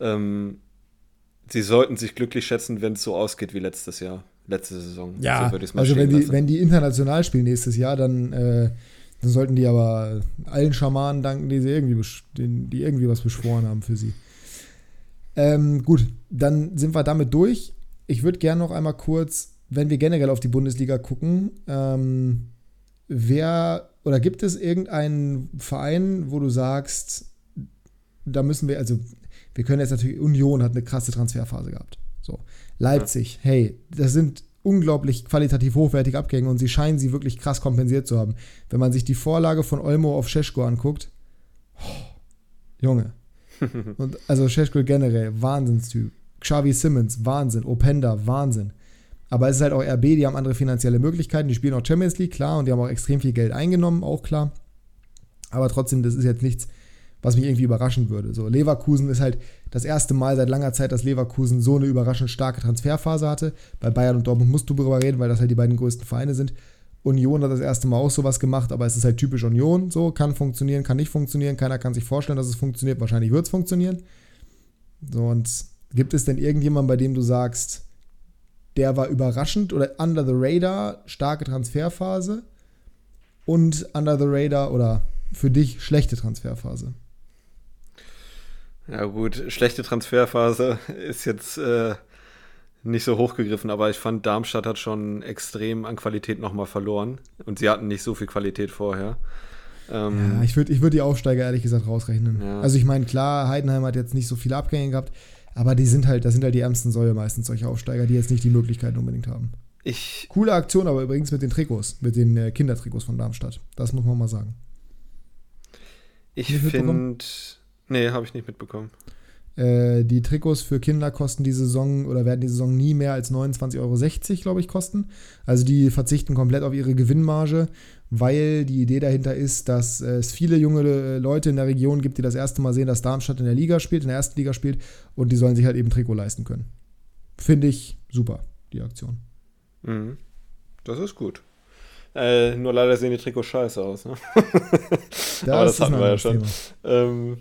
Ähm, sie sollten sich glücklich schätzen, wenn es so ausgeht wie letztes Jahr, letzte Saison. Ja, so also wenn die, wenn die international spielen nächstes Jahr, dann, äh, dann sollten die aber allen Schamanen danken, die, sie irgendwie, die irgendwie was beschworen haben für sie. Ähm, gut, dann sind wir damit durch. Ich würde gerne noch einmal kurz, wenn wir generell auf die Bundesliga gucken, ähm, wer oder gibt es irgendeinen Verein, wo du sagst, da müssen wir, also wir können jetzt natürlich, Union hat eine krasse Transferphase gehabt. So. Leipzig, ja. hey, das sind unglaublich qualitativ hochwertige Abgänge und sie scheinen sie wirklich krass kompensiert zu haben. Wenn man sich die Vorlage von Olmo auf Scheschko anguckt, oh, Junge. und also Scheschko generell, Wahnsinnstyp. Xavi Simmons, Wahnsinn. Openda, Wahnsinn. Aber es ist halt auch RB, die haben andere finanzielle Möglichkeiten, die spielen auch Champions League, klar, und die haben auch extrem viel Geld eingenommen, auch klar. Aber trotzdem, das ist jetzt nichts, was mich irgendwie überraschen würde. So, Leverkusen ist halt das erste Mal seit langer Zeit, dass Leverkusen so eine überraschend starke Transferphase hatte. Bei Bayern und Dortmund musst du darüber reden, weil das halt die beiden größten Vereine sind. Union hat das erste Mal auch sowas gemacht, aber es ist halt typisch Union. So, kann funktionieren, kann nicht funktionieren. Keiner kann sich vorstellen, dass es funktioniert. Wahrscheinlich wird es funktionieren. So, und gibt es denn irgendjemanden, bei dem du sagst, der war überraschend oder under the radar, starke Transferphase und under the radar oder für dich schlechte Transferphase? Ja, gut, schlechte Transferphase ist jetzt äh, nicht so hochgegriffen, aber ich fand, Darmstadt hat schon extrem an Qualität nochmal verloren und sie hatten nicht so viel Qualität vorher. Ähm, ja, ich würde ich würd die Aufsteiger ehrlich gesagt rausrechnen. Ja. Also ich meine, klar, Heidenheim hat jetzt nicht so viele Abgänge gehabt, aber die sind halt, das sind halt die ärmsten Säule meistens, solche Aufsteiger, die jetzt nicht die Möglichkeiten unbedingt haben. Ich Coole Aktion aber übrigens mit den Trikots, mit den äh, Kindertrikots von Darmstadt. Das muss man mal sagen. Ich finde Nee, habe ich nicht mitbekommen. Äh, die Trikots für Kinder kosten die Saison oder werden die Saison nie mehr als 29,60 Euro, glaube ich, kosten. Also die verzichten komplett auf ihre Gewinnmarge, weil die Idee dahinter ist, dass es viele junge äh, Leute in der Region gibt, die das erste Mal sehen, dass Darmstadt in der Liga spielt, in der ersten Liga spielt und die sollen sich halt eben Trikot leisten können. Finde ich super, die Aktion. Mhm. Das ist gut. Äh, nur leider sehen die Trikots scheiße aus. Ne? Das Aber das hatten wir ja schon. Ähm,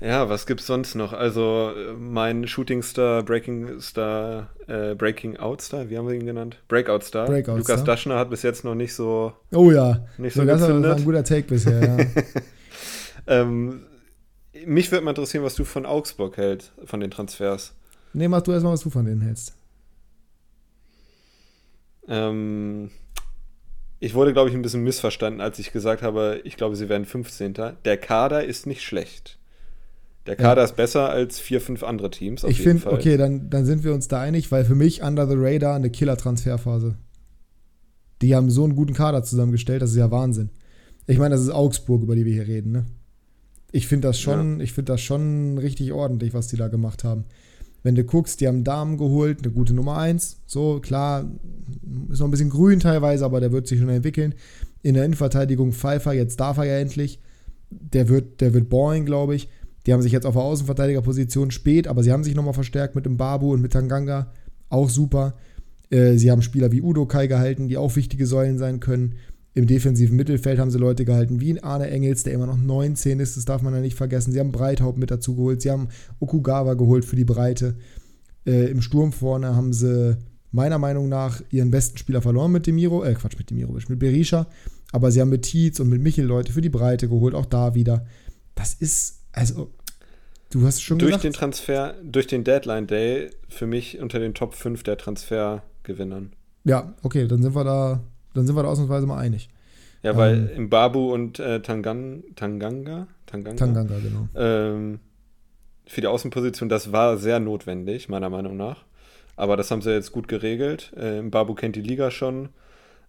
ja, was gibt's sonst noch? Also mein Shooting Star, Breaking Star, äh, Breaking Out Star, wie haben wir ihn genannt? Breakout Star. Breakout Lukas Star. Daschner hat bis jetzt noch nicht so. Oh ja. Nicht so, so das war ein guter Take bisher. Ja. ähm, mich würde mal interessieren, was du von Augsburg hältst, von den Transfers. Nee, mach du erstmal, was du von denen hältst. Ähm, ich wurde, glaube ich, ein bisschen missverstanden, als ich gesagt habe, ich glaube, sie werden 15. Der Kader ist nicht schlecht. Der Kader ja. ist besser als vier, fünf andere Teams. ich finde, okay, dann, dann sind wir uns da einig, weil für mich Under the Radar eine Killer-Transferphase. Die haben so einen guten Kader zusammengestellt, das ist ja Wahnsinn. Ich meine, das ist Augsburg, über die wir hier reden, ne? Ich finde das schon, ja. ich finde das schon richtig ordentlich, was die da gemacht haben. Wenn du guckst, die haben Damen geholt, eine gute Nummer 1. So, klar, ist noch ein bisschen grün teilweise, aber der wird sich schon entwickeln. In der Innenverteidigung Pfeiffer, jetzt darf er ja endlich. Der wird, der wird Boring, glaube ich. Die haben sich jetzt auf der Außenverteidigerposition spät, aber sie haben sich nochmal verstärkt mit dem Babu und mit Tanganga. Auch super. Äh, sie haben Spieler wie Udo Kai gehalten, die auch wichtige Säulen sein können. Im defensiven Mittelfeld haben sie Leute gehalten wie Arne Engels, der immer noch 19 ist, das darf man ja nicht vergessen. Sie haben Breithaupt mit dazu geholt, sie haben Okugawa geholt für die Breite. Äh, Im Sturm vorne haben sie meiner Meinung nach ihren besten Spieler verloren mit Demiro, äh Quatsch, mit Demiro, mit Berisha. Aber sie haben mit Tietz und mit Michel Leute für die Breite geholt, auch da wieder. Das ist also, du hast schon Durch gesagt. den Transfer, durch den Deadline Day für mich unter den Top 5 der Transfergewinnern. Ja, okay, dann sind wir da, dann sind wir da ausnahmsweise mal einig. Ja, weil ähm, Babu und äh, Tangan, Tanganga, Tanganga, Tanganga genau. Ähm, für die Außenposition, das war sehr notwendig, meiner Meinung nach. Aber das haben sie jetzt gut geregelt. Ähm, Babu kennt die Liga schon.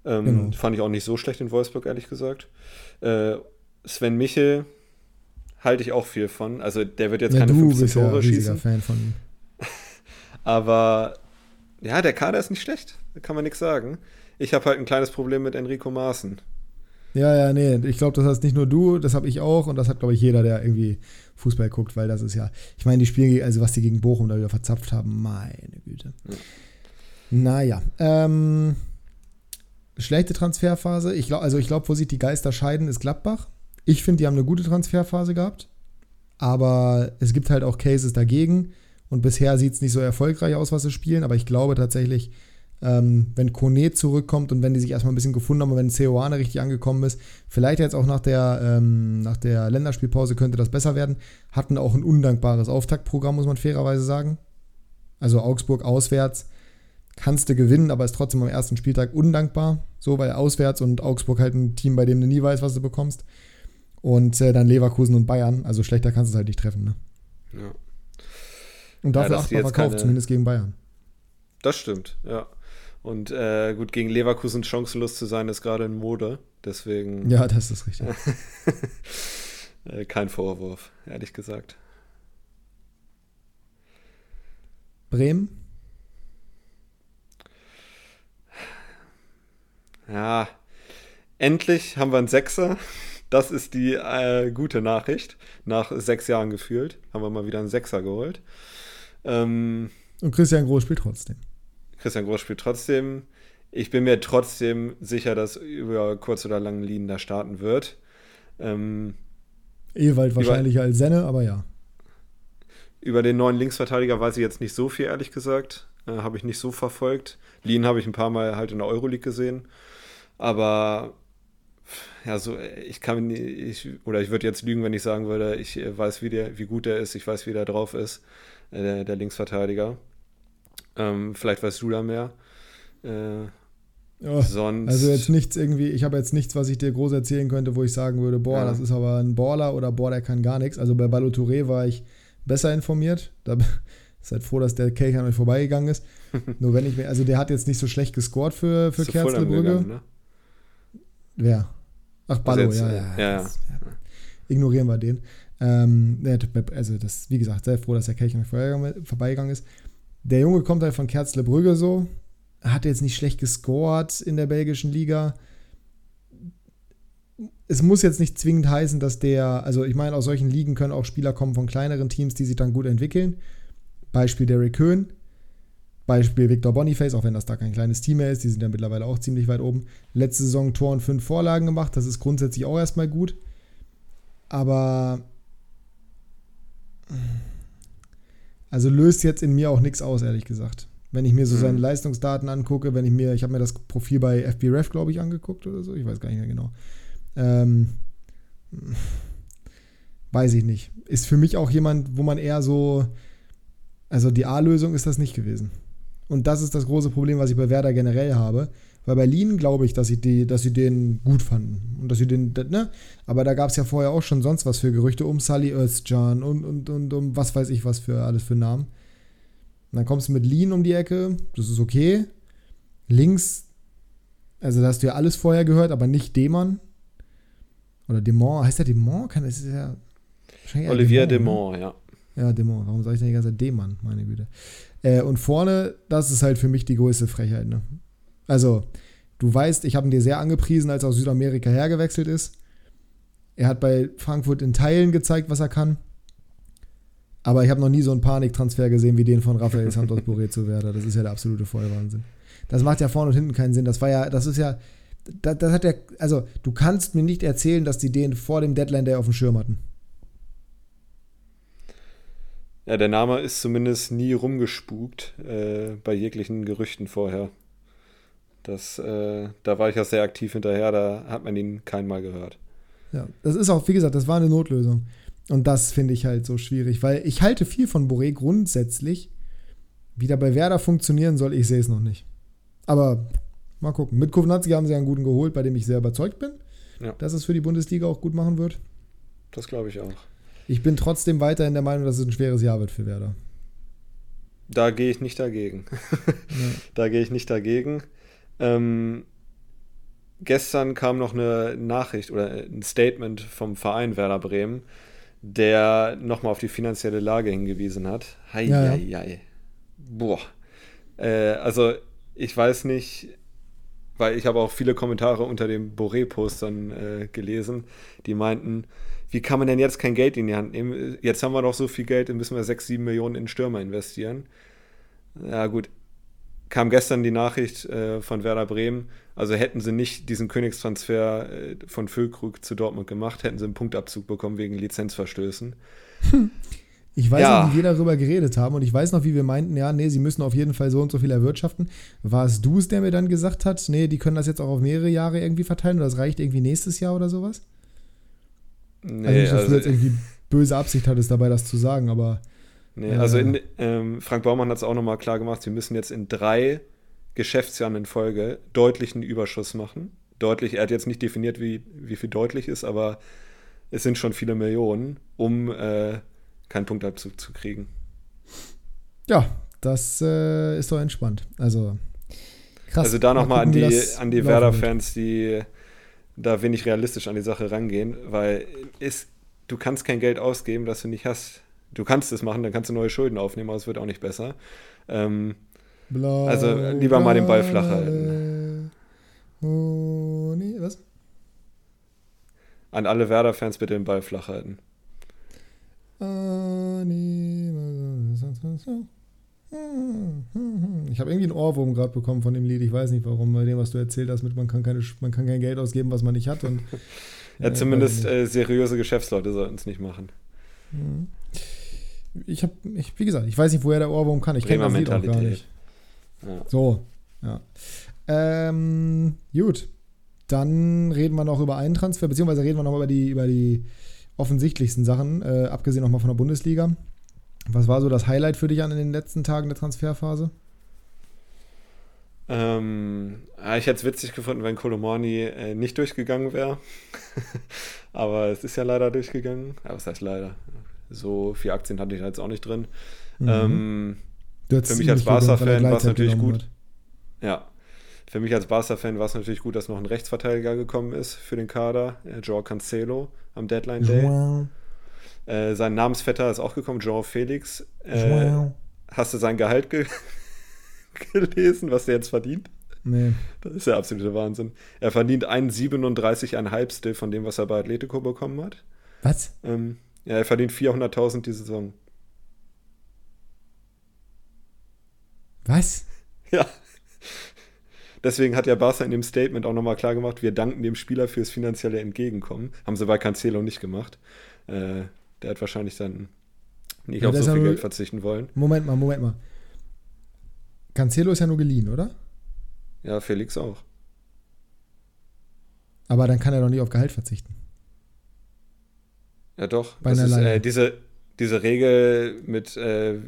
Ähm, genau. Fand ich auch nicht so schlecht in Wolfsburg, ehrlich gesagt. Äh, Sven Michel, halte ich auch viel von. Also der wird jetzt ja, keine 15 bist Tore ja schießen. Fan von ihm. Aber ja, der Kader ist nicht schlecht. Da kann man nichts sagen. Ich habe halt ein kleines Problem mit Enrico Maaßen. Ja, ja, nee, ich glaube, das hast nicht nur du, das habe ich auch und das hat, glaube ich, jeder, der irgendwie Fußball guckt, weil das ist ja, ich meine, die Spiele, also was die gegen Bochum da wieder verzapft haben, meine Güte. Ja. Naja, ähm, schlechte Transferphase. Ich glaube, also ich glaube, wo sich die Geister scheiden, ist Gladbach. Ich finde, die haben eine gute Transferphase gehabt. Aber es gibt halt auch Cases dagegen. Und bisher sieht es nicht so erfolgreich aus, was sie spielen. Aber ich glaube tatsächlich, ähm, wenn Kone zurückkommt und wenn die sich erstmal ein bisschen gefunden haben und wenn Ceoane richtig angekommen ist, vielleicht jetzt auch nach der, ähm, nach der Länderspielpause könnte das besser werden. Hatten auch ein undankbares Auftaktprogramm, muss man fairerweise sagen. Also Augsburg auswärts kannst du gewinnen, aber ist trotzdem am ersten Spieltag undankbar. So, weil auswärts und Augsburg halt ein Team, bei dem du nie weißt, was du bekommst. Und äh, dann Leverkusen und Bayern. Also schlechter kannst du es halt nicht treffen. Ne? Ja. Und dafür Ja, jetzt verkauft, keine- zumindest gegen Bayern. Das stimmt, ja. Und äh, gut, gegen Leverkusen chancenlos zu sein, ist gerade in Mode. Deswegen Ja, das ist richtig. äh, kein Vorwurf, ehrlich gesagt. Bremen? Ja, endlich haben wir einen Sechser. Das ist die äh, gute Nachricht. Nach sechs Jahren gefühlt haben wir mal wieder einen Sechser geholt. Ähm, Und Christian Groß spielt trotzdem. Christian Groß spielt trotzdem. Ich bin mir trotzdem sicher, dass über kurz oder lang Lien da starten wird. Ähm, Ewald wahrscheinlich als Senne, aber ja. über den neuen Linksverteidiger weiß ich jetzt nicht so viel, ehrlich gesagt. Äh, habe ich nicht so verfolgt. Lien habe ich ein paar Mal halt in der Euroleague gesehen. Aber ja, so, äh, ich kann ich, oder ich würde jetzt lügen, wenn ich sagen würde, ich äh, weiß, wie, der, wie gut der ist, ich weiß, wie der drauf ist, äh, der, der Linksverteidiger. Ähm, vielleicht weißt du da mehr. Äh, Oh, sonst. also jetzt nichts irgendwie, ich habe jetzt nichts, was ich dir groß erzählen könnte, wo ich sagen würde, boah, Ja. das ist aber ein Baller oder boah, der kann gar nichts. Also bei Ballo Touré war ich besser informiert. Da seid froh, dass der Kelch an euch vorbeigegangen ist. Nur wenn ich mir, also der hat jetzt nicht so schlecht gescored für, für Kerzlebrügge. ne? Wer? Ach, Ballo, jetzt, ja, äh, ja, ja, das- ja. Ignorieren wir den. Ähm, also das, wie gesagt, sehr froh, dass der Kelch an vorbeigegangen ist. Der Junge kommt halt von Kerzlebrügge so, hat jetzt nicht schlecht gescored in der belgischen Liga. Es muss jetzt nicht zwingend heißen, dass der, also ich meine, aus solchen Ligen können auch Spieler kommen von kleineren Teams, die sich dann gut entwickeln. Beispiel Derrick Köhn, Beispiel Victor Boniface, auch wenn das da kein kleines Team mehr ist, die sind ja mittlerweile auch ziemlich weit oben. Letzte Saison Tor und fünf Vorlagen gemacht, das ist grundsätzlich auch erstmal gut. Aber also löst jetzt in mir auch nichts aus, ehrlich gesagt. Wenn ich mir so Mhm. seine Leistungsdaten angucke, wenn ich mir, ich habe mir das Profil bei FBref, glaube ich, angeguckt oder so, ich weiß gar nicht mehr genau. Ähm, weiß ich nicht. Ist für mich auch jemand, wo man eher so, also die A-Lösung ist das nicht gewesen. Und das ist das große Problem, was ich bei Werder generell habe. Weil bei Lien glaube ich, dass sie, die, dass sie den gut fanden. Und dass sie den, ne? Aber da gab es ja vorher auch schon sonst was für Gerüchte um Sully Özcan und, und, und um was weiß ich was für alles für Namen. Und dann kommst du mit Lien um die Ecke, das ist okay. Links, also da hast du ja alles vorher gehört, aber nicht Demann. Oder Demont, heißt der Demont? Kann das ist ja. Olivier Demont, ne? Demont, ja. Ja, Demo. Warum sage ich denn die ganze Zeit D-Mann? Meine Güte. Äh, und vorne, das ist halt für mich die größte Frechheit. Ne? Also, du weißt, ich habe ihn dir sehr angepriesen, als er aus Südamerika hergewechselt ist. Er hat bei Frankfurt in Teilen gezeigt, was er kann. Aber ich habe noch nie so einen Paniktransfer gesehen wie den von Rafael Santos Boré zu Werder. Das ist ja der absolute Vollwahnsinn. Das macht ja vorne und hinten keinen Sinn. Das war ja, das ist ja, das, das hat ja, also du kannst mir nicht erzählen, dass die den vor dem Deadline Day auf dem Schirm hatten. Ja, der Name ist zumindest nie rumgespukt äh, bei jeglichen Gerüchten vorher. Das, äh, da war ich ja sehr aktiv hinterher, da hat man ihn kein Mal gehört. Ja, das ist auch, wie gesagt, das war eine Notlösung. Und das finde ich halt so schwierig, weil ich halte viel von Boré grundsätzlich. Wie der bei Werder funktionieren soll, ich sehe es noch nicht. Aber mal gucken. Mit Kovnatski haben sie einen guten geholt, bei dem ich sehr überzeugt bin, Ja. dass es für die Bundesliga auch gut machen wird. Das glaube ich auch. Ich bin trotzdem weiterhin der Meinung, dass es ein schweres Jahr wird für Werder. Da gehe ich nicht dagegen. Da gehe ich nicht dagegen. Ähm, gestern kam noch eine Nachricht oder ein Statement vom Verein Werder Bremen, der nochmal auf die finanzielle Lage hingewiesen hat. Hei, Ja, ja. hei, hei. Boah. Äh, also, ich weiß nicht, weil ich habe auch viele Kommentare unter dem Boré-Postern äh, gelesen, die meinten, wie kann man denn jetzt kein Geld in die Hand nehmen? Jetzt haben wir doch so viel Geld, dann müssen wir 6, 7 Millionen in Stürmer investieren. Ja, gut. kam gestern die Nachricht äh, von Werder Bremen, also hätten sie nicht diesen Königstransfer äh, von Füllkrug zu Dortmund gemacht, hätten sie einen Punktabzug bekommen wegen Lizenzverstößen. Ich weiß Ja. noch, wie wir darüber geredet haben und ich weiß noch, wie wir meinten, ja, nee, sie müssen auf jeden Fall so und so viel erwirtschaften. War es du es, der mir dann gesagt hat, nee, die können das jetzt auch auf mehrere Jahre irgendwie verteilen oder das reicht irgendwie nächstes Jahr oder sowas? Nee, also nicht, dass also, du jetzt irgendwie böse Absicht hattest dabei, das zu sagen, aber nee, also äh, in, ähm, Frank Baumann hat es auch nochmal klar gemacht, sie müssen jetzt in drei Geschäftsjahren in Folge deutlichen Überschuss machen. Deutlich, er hat jetzt nicht definiert, wie, wie viel deutlich ist, aber es sind schon viele Millionen, um äh, keinen Punktabzug zu kriegen. ja, das äh, ist doch entspannt. Also krass. Also da Mal nochmal an die, an die. Werder-Fans, die da wenig realistisch an die Sache rangehen, weil ist, du kannst kein Geld ausgeben, das du nicht hast. Du kannst es machen, dann kannst du neue Schulden aufnehmen, aber es wird auch nicht besser. Ähm, Blau, Also, lieber mal den Ball flach halten. Oh, nee, was? an alle Werder-Fans bitte den Ball flach halten. Ich habe irgendwie einen Ohrwurm gerade bekommen von dem Lied. Ich weiß nicht warum, bei dem, was du erzählt hast, mit man kann, keine, man kann kein Geld ausgeben, was man nicht hat. Und, Ja, äh, zumindest äh, seriöse Geschäftsleute sollten es nicht machen. ich. Mhm. ich habe, wie gesagt, ich weiß nicht, woher der Ohrwurm kann. Ich kenne das Lied auch gar nicht. Ja. So, ja. Ähm, gut. Dann reden wir noch über einen Transfer, beziehungsweise reden wir noch über die, über die offensichtlichsten Sachen, äh, abgesehen nochmal von der Bundesliga. Was war so das Highlight für dich an in den letzten Tagen der Transferphase? Ähm, ja, ich hätte es witzig gefunden, wenn Kolomani äh, nicht durchgegangen wäre. Aber es ist ja leider durchgegangen. Aber was heißt leider? So viele Aktien hatte ich da jetzt auch nicht drin. Mhm. Ähm, für mich als Barca-Fan war es natürlich gut. hat. ja. Für mich als Barca-Fan war es natürlich gut, dass noch ein Rechtsverteidiger gekommen ist für den Kader, äh, Joao Cancelo am Deadline Day. Joao, Äh, sein Namensvetter ist auch gekommen, Joao Felix. Äh, Joao. hast du sein Gehalt ge gelesen, was der jetzt verdient? Nee. Das ist der absolute Wahnsinn. Er verdient 1,37,5 Still von dem, was er bei Atletico bekommen hat. Was? Ähm, ja, er verdient 400.000 die Saison. Was? Ja. Deswegen hat ja Barca in dem Statement auch nochmal klar gemacht, wir danken dem Spieler fürs finanzielle Entgegenkommen. Haben sie bei Cancelo nicht gemacht. Äh, der hat wahrscheinlich dann nicht Ja, auf so viel Geld verzichten wollen. Moment mal, Moment mal. Cancelo ist ja nur geliehen, oder? Ja, Felix auch. Aber dann kann er doch nicht auf Gehalt verzichten. Ja, doch. Bei Das ist, äh, diese, diese Regel mit, äh,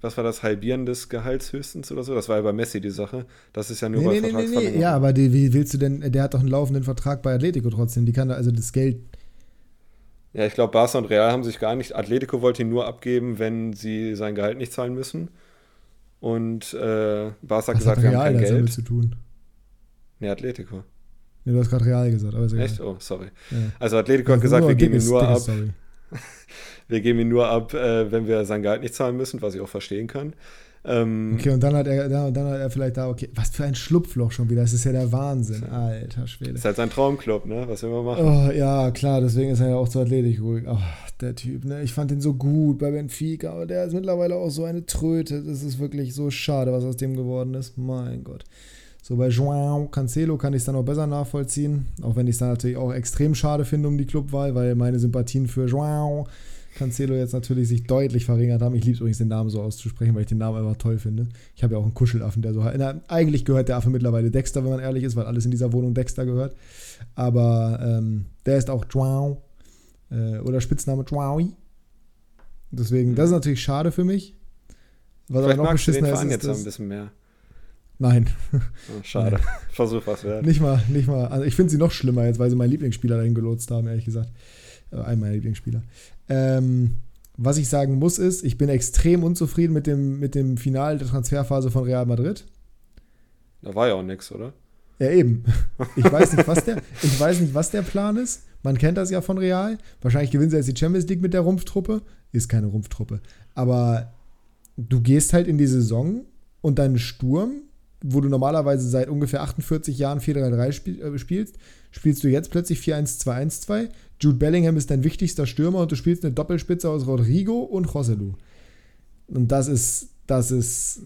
was war das, Halbieren des Gehalts höchstens oder so? Das war ja bei Messi die Sache. Das ist ja nur Nee, bei nee, nee, nee. Ja, aber die, wie willst du denn, der hat doch einen laufenden Vertrag bei Atletico trotzdem. Die kann da, also das Geld. Ja, ich glaube, Barca und Real haben sich gar nicht. Atletico wollte ihn nur abgeben, wenn sie sein Gehalt nicht zahlen müssen. Und äh, Barca hat gesagt, hat wir haben Real kein das damit Geld. zu tun? Nee, Atletico. Nee, du hast gerade Real gesagt, aber ist egal. Echt? Oh, sorry. Ja. Also Atletico hat ist gesagt, wir geben ihn nur ab, wir geben ihn nur ab, wenn wir sein Gehalt nicht zahlen müssen, was ich auch verstehen kann. Ähm, Okay, und dann hat er, dann, dann hat er vielleicht da, okay, was für ein Schlupfloch schon wieder. Das ist ja der Wahnsinn, alter Schwede. Ist halt sein Traumclub, ne? Was will man machen? Oh, ja, klar, deswegen ist er ja auch zu Atletico. Oh, der Typ, ne? Ich fand den so gut bei Benfica, aber der ist mittlerweile auch so eine Tröte. Das ist wirklich so schade, was aus dem geworden ist. Mein Gott. So bei Joao Cancelo kann ich es dann auch besser nachvollziehen, auch wenn ich es dann natürlich auch extrem schade finde um die Clubwahl, weil meine Sympathien für Joao Cancelo jetzt natürlich sich deutlich verringert haben. Ich liebe übrigens den Namen so auszusprechen, weil ich den Namen einfach toll finde. Ich habe ja auch einen Kuschelaffen, der so na, eigentlich gehört der Affe mittlerweile Dexter, wenn man ehrlich ist, weil alles in dieser Wohnung Dexter gehört. Aber ähm, der ist auch Joao äh, oder Spitzname Joaoi. Deswegen, das ist natürlich schade für mich. Was Vielleicht aber noch beschissener ist, ist jetzt noch ein bisschen mehr. Nein, Oh, schade. Versuch was wert. nicht mal, nicht mal. Also ich finde sie noch schlimmer jetzt, weil sie meinen Lieblingsspieler dahin gelotst haben, ehrlich gesagt. Äh, einen meiner Lieblingsspieler. Ähm, was ich sagen muss, ist, ich bin extrem unzufrieden mit dem, mit dem Final der Transferphase von Real Madrid. Da war ja auch nix, oder? Ja, eben. Ich weiß nicht, was der, ich weiß nicht, was der Plan ist. Man kennt das ja von Real. Wahrscheinlich gewinnen sie jetzt die Champions League mit der Rumpftruppe. Ist keine Rumpftruppe. Aber du gehst halt in die Saison und dein Sturm, wo du normalerweise seit ungefähr 48 Jahren 4-3-3 spiel, äh, spielst, spielst du jetzt plötzlich 4-1-2-1-2. Jude Bellingham ist dein wichtigster Stürmer und du spielst eine Doppelspitze aus Rodrigo und Joselu. Und das ist, das ist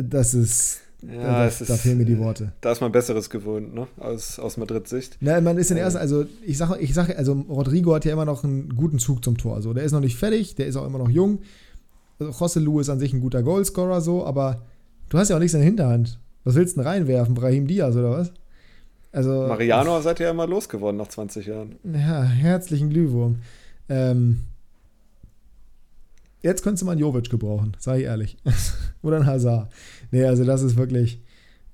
das ist. Ja, da, es ist, da fehlen mir die Worte. Da ist man Besseres gewohnt, ne? Aus, aus Madrid-Sicht. Na, man ist in der ersten, also ich sage, ich sage, also Rodrigo hat ja immer noch einen guten Zug zum Tor. So, der ist noch nicht fertig, der ist auch immer noch jung. Also José Lu ist an sich ein guter Goalscorer, so, aber du hast ja auch nichts in der Hinterhand. Was willst du denn reinwerfen? Brahim Diaz oder was? Also, Mariano seid ihr ja immer losgeworden nach 20 Jahren. Ja, herzlichen Glühwurm. Ähm, jetzt könntest du mal einen Jovic gebrauchen, sag ich ehrlich. Oder ein Hazard. Nee, also das ist wirklich,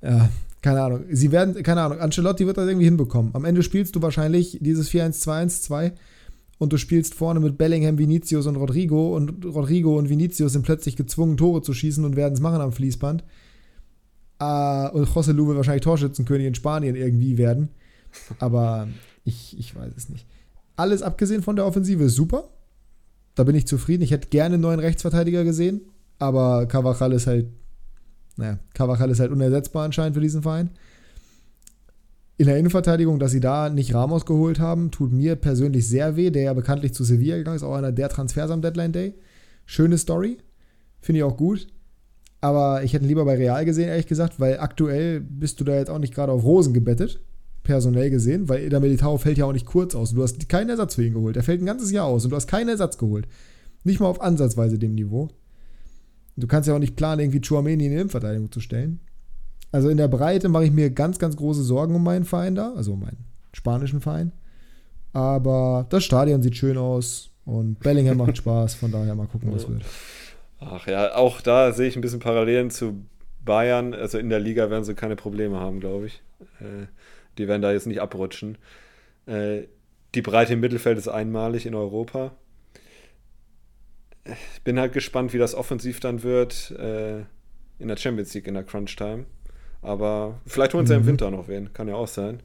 ja, keine Ahnung. Sie werden, keine Ahnung, Ancelotti wird das irgendwie hinbekommen. Am Ende spielst du wahrscheinlich dieses 4-1-2-1-2 und du spielst vorne mit Bellingham, Vinicius und Rodrigo und Rodrigo und Vinicius sind plötzlich gezwungen, Tore zu schießen und werden es machen am Fließband. Uh, und José Lu will wahrscheinlich Torschützenkönig in Spanien irgendwie werden. Aber ich, ich weiß es nicht. Alles abgesehen von der Offensive ist super. Da bin ich zufrieden. Ich hätte gerne einen neuen Rechtsverteidiger gesehen. Aber Cavachal ist halt, naja, Cavachal ist halt unersetzbar anscheinend für diesen Verein. In der Innenverteidigung, dass sie da nicht Ramos geholt haben, tut mir persönlich sehr weh, der ja bekanntlich zu Sevilla gegangen ist, auch einer der Transfers am Deadline Day. Schöne Story. Finde ich auch gut. Aber ich hätte ihn lieber bei Real gesehen, ehrlich gesagt, weil aktuell bist du da jetzt auch nicht gerade auf Rosen gebettet, personell gesehen, weil der Militao fällt ja auch nicht kurz aus. Und du hast keinen Ersatz für ihn geholt. Er fällt ein ganzes Jahr aus und du hast keinen Ersatz geholt. Nicht mal auf ansatzweise dem Niveau. Du kannst ja auch nicht planen, irgendwie Chouameni in die Innenverteidigung zu stellen. Also in der Breite mache ich mir ganz, ganz große Sorgen um meinen Verein da, also um meinen spanischen Verein. Aber das Stadion sieht schön aus und Bellingham macht Spaß, von daher mal gucken, was wird. Ach ja, auch da sehe ich ein bisschen Parallelen zu Bayern. Also in der Liga werden sie keine Probleme haben, glaube ich. Äh, die werden da jetzt nicht abrutschen. Äh, die Breite im Mittelfeld ist einmalig in Europa. Ich bin halt gespannt, wie das offensiv dann wird äh, in der Champions League in der Crunch Time. Aber vielleicht holen sie mhm. im Winter noch wen, kann ja auch sein.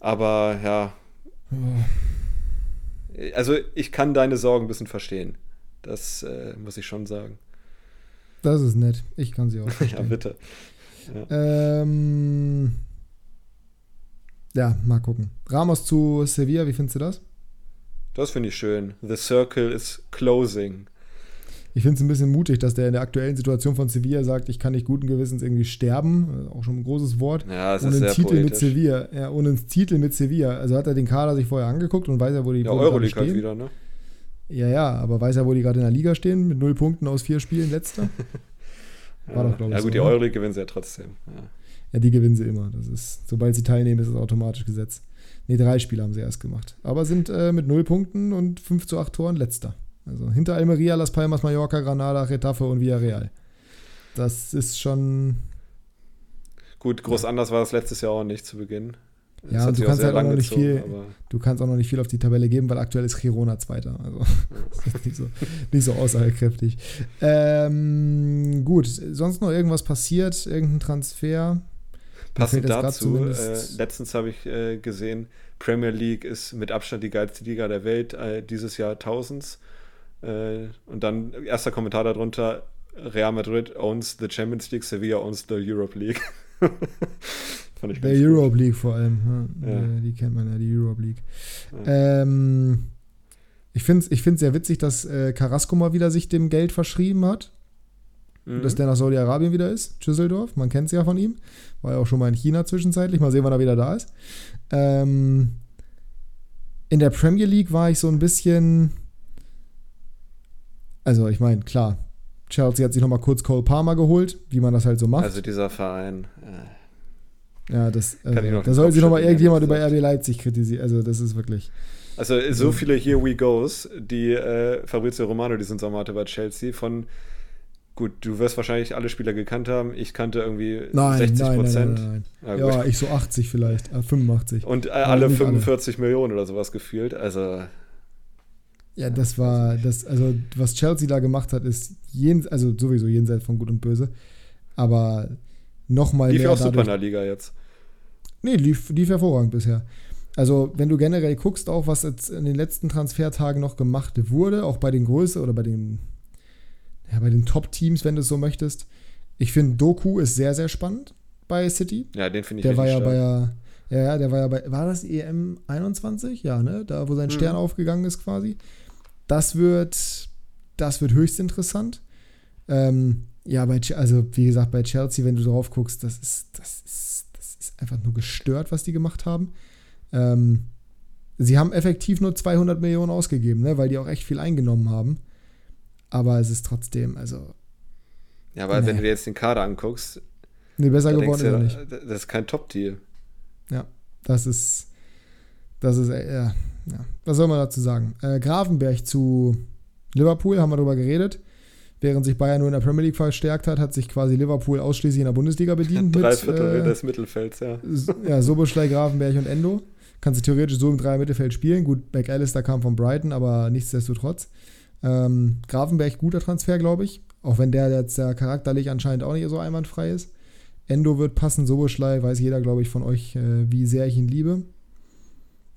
Aber ja. Also ich kann deine Sorgen ein bisschen verstehen. Das äh, muss ich schon sagen. Das ist nett. Ich kann sie auch verstehen. ja, bitte. Ja. Ähm, ja, mal gucken. Ramos zu Sevilla, wie findest du das? Das finde ich schön. The Circle is closing. Ich finde es ein bisschen mutig, dass der in der aktuellen Situation von Sevilla sagt, ich kann nicht guten Gewissens irgendwie sterben. Auch schon ein großes Wort. Ja, ohne ist sehr Titel poetisch. mit Sevilla. Ja, ohne einen Titel mit Sevilla. Also hat er den Kader sich vorher angeguckt und weiß ja, wo die Ja, die Euroleague halt stehen. wieder, ne? Ja, ja, aber weiß er, wo die gerade in der Liga stehen, mit null Punkten aus vier Spielen, letzter? War ja, doch, glaub ich, ja so, gut, die oder? Euroleague gewinnen sie ja trotzdem. Ja. Ja, die gewinnen sie immer. Das ist, sobald sie teilnehmen, ist es automatisch gesetzt. Ne, drei Spiele haben sie erst gemacht. Aber sind äh, mit null Punkten und 5 zu 8 Toren letzter. Also hinter Almeria, Las Palmas, Mallorca, Granada, Retafe und Villarreal. Das ist schon. Gut, groß anders war das letztes Jahr auch nicht zu Beginn. Das Ja, und du kannst halt auch noch nicht gezogen, viel- Du kannst auch noch nicht viel auf die Tabelle geben, weil aktuell ist Girona Zweiter. Also nicht so, nicht so aussagekräftig. Ähm, gut, sonst noch irgendwas passiert? Irgendein Transfer? Passend dazu, äh, letztens habe ich äh, gesehen, Premier League ist mit Abstand die geilste Liga der Welt äh, dieses Jahrtausends. Äh, und dann erster Kommentar darunter, Real Madrid owns the Champions League, Sevilla owns the Europe League. Fand ich Der ganz gut. Europe League vor allem. Ja, Ja. Die, kennt man ja, die Europe League. Ja. Ähm, ich finde es ich find's sehr witzig, dass äh, Carrasco mal wieder sich dem Geld verschrieben hat. Mhm. Dass der nach Saudi-Arabien wieder ist. Düsseldorf, man kennt es ja von ihm. War ja auch schon mal in China zwischenzeitlich. Mal sehen, wann er wieder da ist. Ähm, in der Premier League war ich so ein bisschen. Also, ich meine, klar, Chelsea hat sich nochmal kurz Cole Palmer geholt, wie man das halt so macht. Also dieser Verein. Äh, ja, das, äh, da soll sich nochmal irgendjemand über. RB Leipzig kritisieren. Also, das ist wirklich. Also so viele Here We Goes, die äh, Fabrizio Romano diesen Sommer hatte bei Chelsea von gut, du wirst wahrscheinlich alle Spieler gekannt haben. Ich kannte irgendwie Nein, 60 nein, nein, Prozent. nein, nein, Ja, nein. gut. Ja, ich so 80 vielleicht, äh, 85. Und äh, alle nicht alle. 45 Millionen oder sowas gefühlt. Also Ja, das war, das, also was Chelsea da gemacht hat, ist jen, also sowieso jenseits von Gut und Böse. Aber nochmal lief ja mehr auch super in der Liga jetzt. Nee, lief, lief hervorragend bisher. Also, wenn du generell guckst, auch was jetzt in den letzten Transfertagen noch gemacht wurde, auch bei den Größe oder bei den, ja, bei den Top-Teams, wenn du es so möchtest. Ich finde, Doku ist sehr, sehr spannend bei City. Ja, den finde ich Der war ja richtig bei stark. ja, ja, der war ja bei, war das EM 21? Ja, ne? Da, wo sein Mhm. Stern aufgegangen ist quasi. Das wird, das wird höchst interessant. Ähm, Ja, bei, also wie gesagt, bei Chelsea, wenn du drauf guckst, das ist, das ist, das ist einfach nur gestört, was die gemacht haben. Ähm, sie haben effektiv nur 200 Millionen ausgegeben, ne, weil die auch echt viel eingenommen haben. Aber es ist trotzdem, also. Ja, aber nee. wenn du dir jetzt den Kader anguckst. Nee, besser geworden ist er nicht. Das ist kein Top-Deal. Ja, das ist. Das ist, äh, ja, ja. Was soll man dazu sagen? Äh, Grafenberg zu Liverpool, haben wir darüber geredet. Während sich Bayern nur in der Premier League verstärkt hat, hat sich quasi Liverpool ausschließlich in der Bundesliga bedient. Drei mit, Viertel äh, des Mittelfelds, ja. Ja, Soboschlei, Grafenberg und Endo. Kannst du theoretisch so im Dreier-Mittelfeld spielen. Gut, McAllister kam von Brighton, aber nichtsdestotrotz. Ähm, Grafenberg, guter Transfer, glaube ich. Auch wenn der jetzt ja charakterlich anscheinend auch nicht so einwandfrei ist. Endo wird passen, Soboschlei, weiß jeder, glaube ich, von euch, äh, wie sehr ich ihn liebe.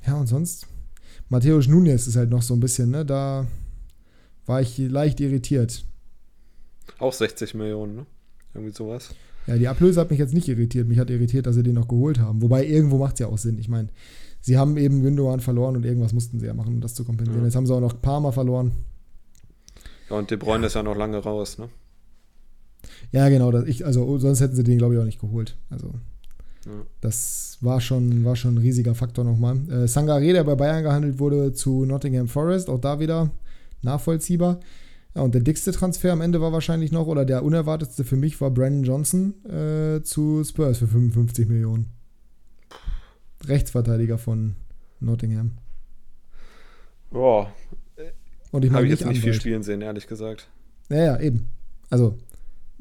Ja, und sonst? Matthäus Nunes ist halt noch so ein bisschen, ne? Da war ich leicht irritiert. Auch 60 Millionen, ne? Irgendwie sowas. Ja, die Ablöse hat mich jetzt nicht irritiert. Mich hat irritiert, dass sie den noch geholt haben. Wobei irgendwo macht es ja auch Sinn. Ich meine, sie haben eben Gündogan verloren und irgendwas mussten sie ja machen, um das zu kompensieren. Ja. Jetzt haben sie auch noch Parma verloren. Ja, und De Bruyne ist ja noch lange raus, ne? Ja, genau. Das ich, also sonst hätten sie den, glaube ich, auch nicht geholt. Also ja. das war schon, war schon ein riesiger Faktor nochmal. Äh, Sangare, der bei Bayern gehandelt wurde, zu Nottingham Forest. Auch da wieder nachvollziehbar. Ja, und der dickste Transfer am Ende war wahrscheinlich noch, oder der unerwartetste für mich war Brandon Johnson äh, zu Spurs für 55 Millionen. Rechtsverteidiger von Nottingham. Boah. Und ich habe ich jetzt nicht viel spielen sehen, ehrlich gesagt. Ja, ja, eben. Also,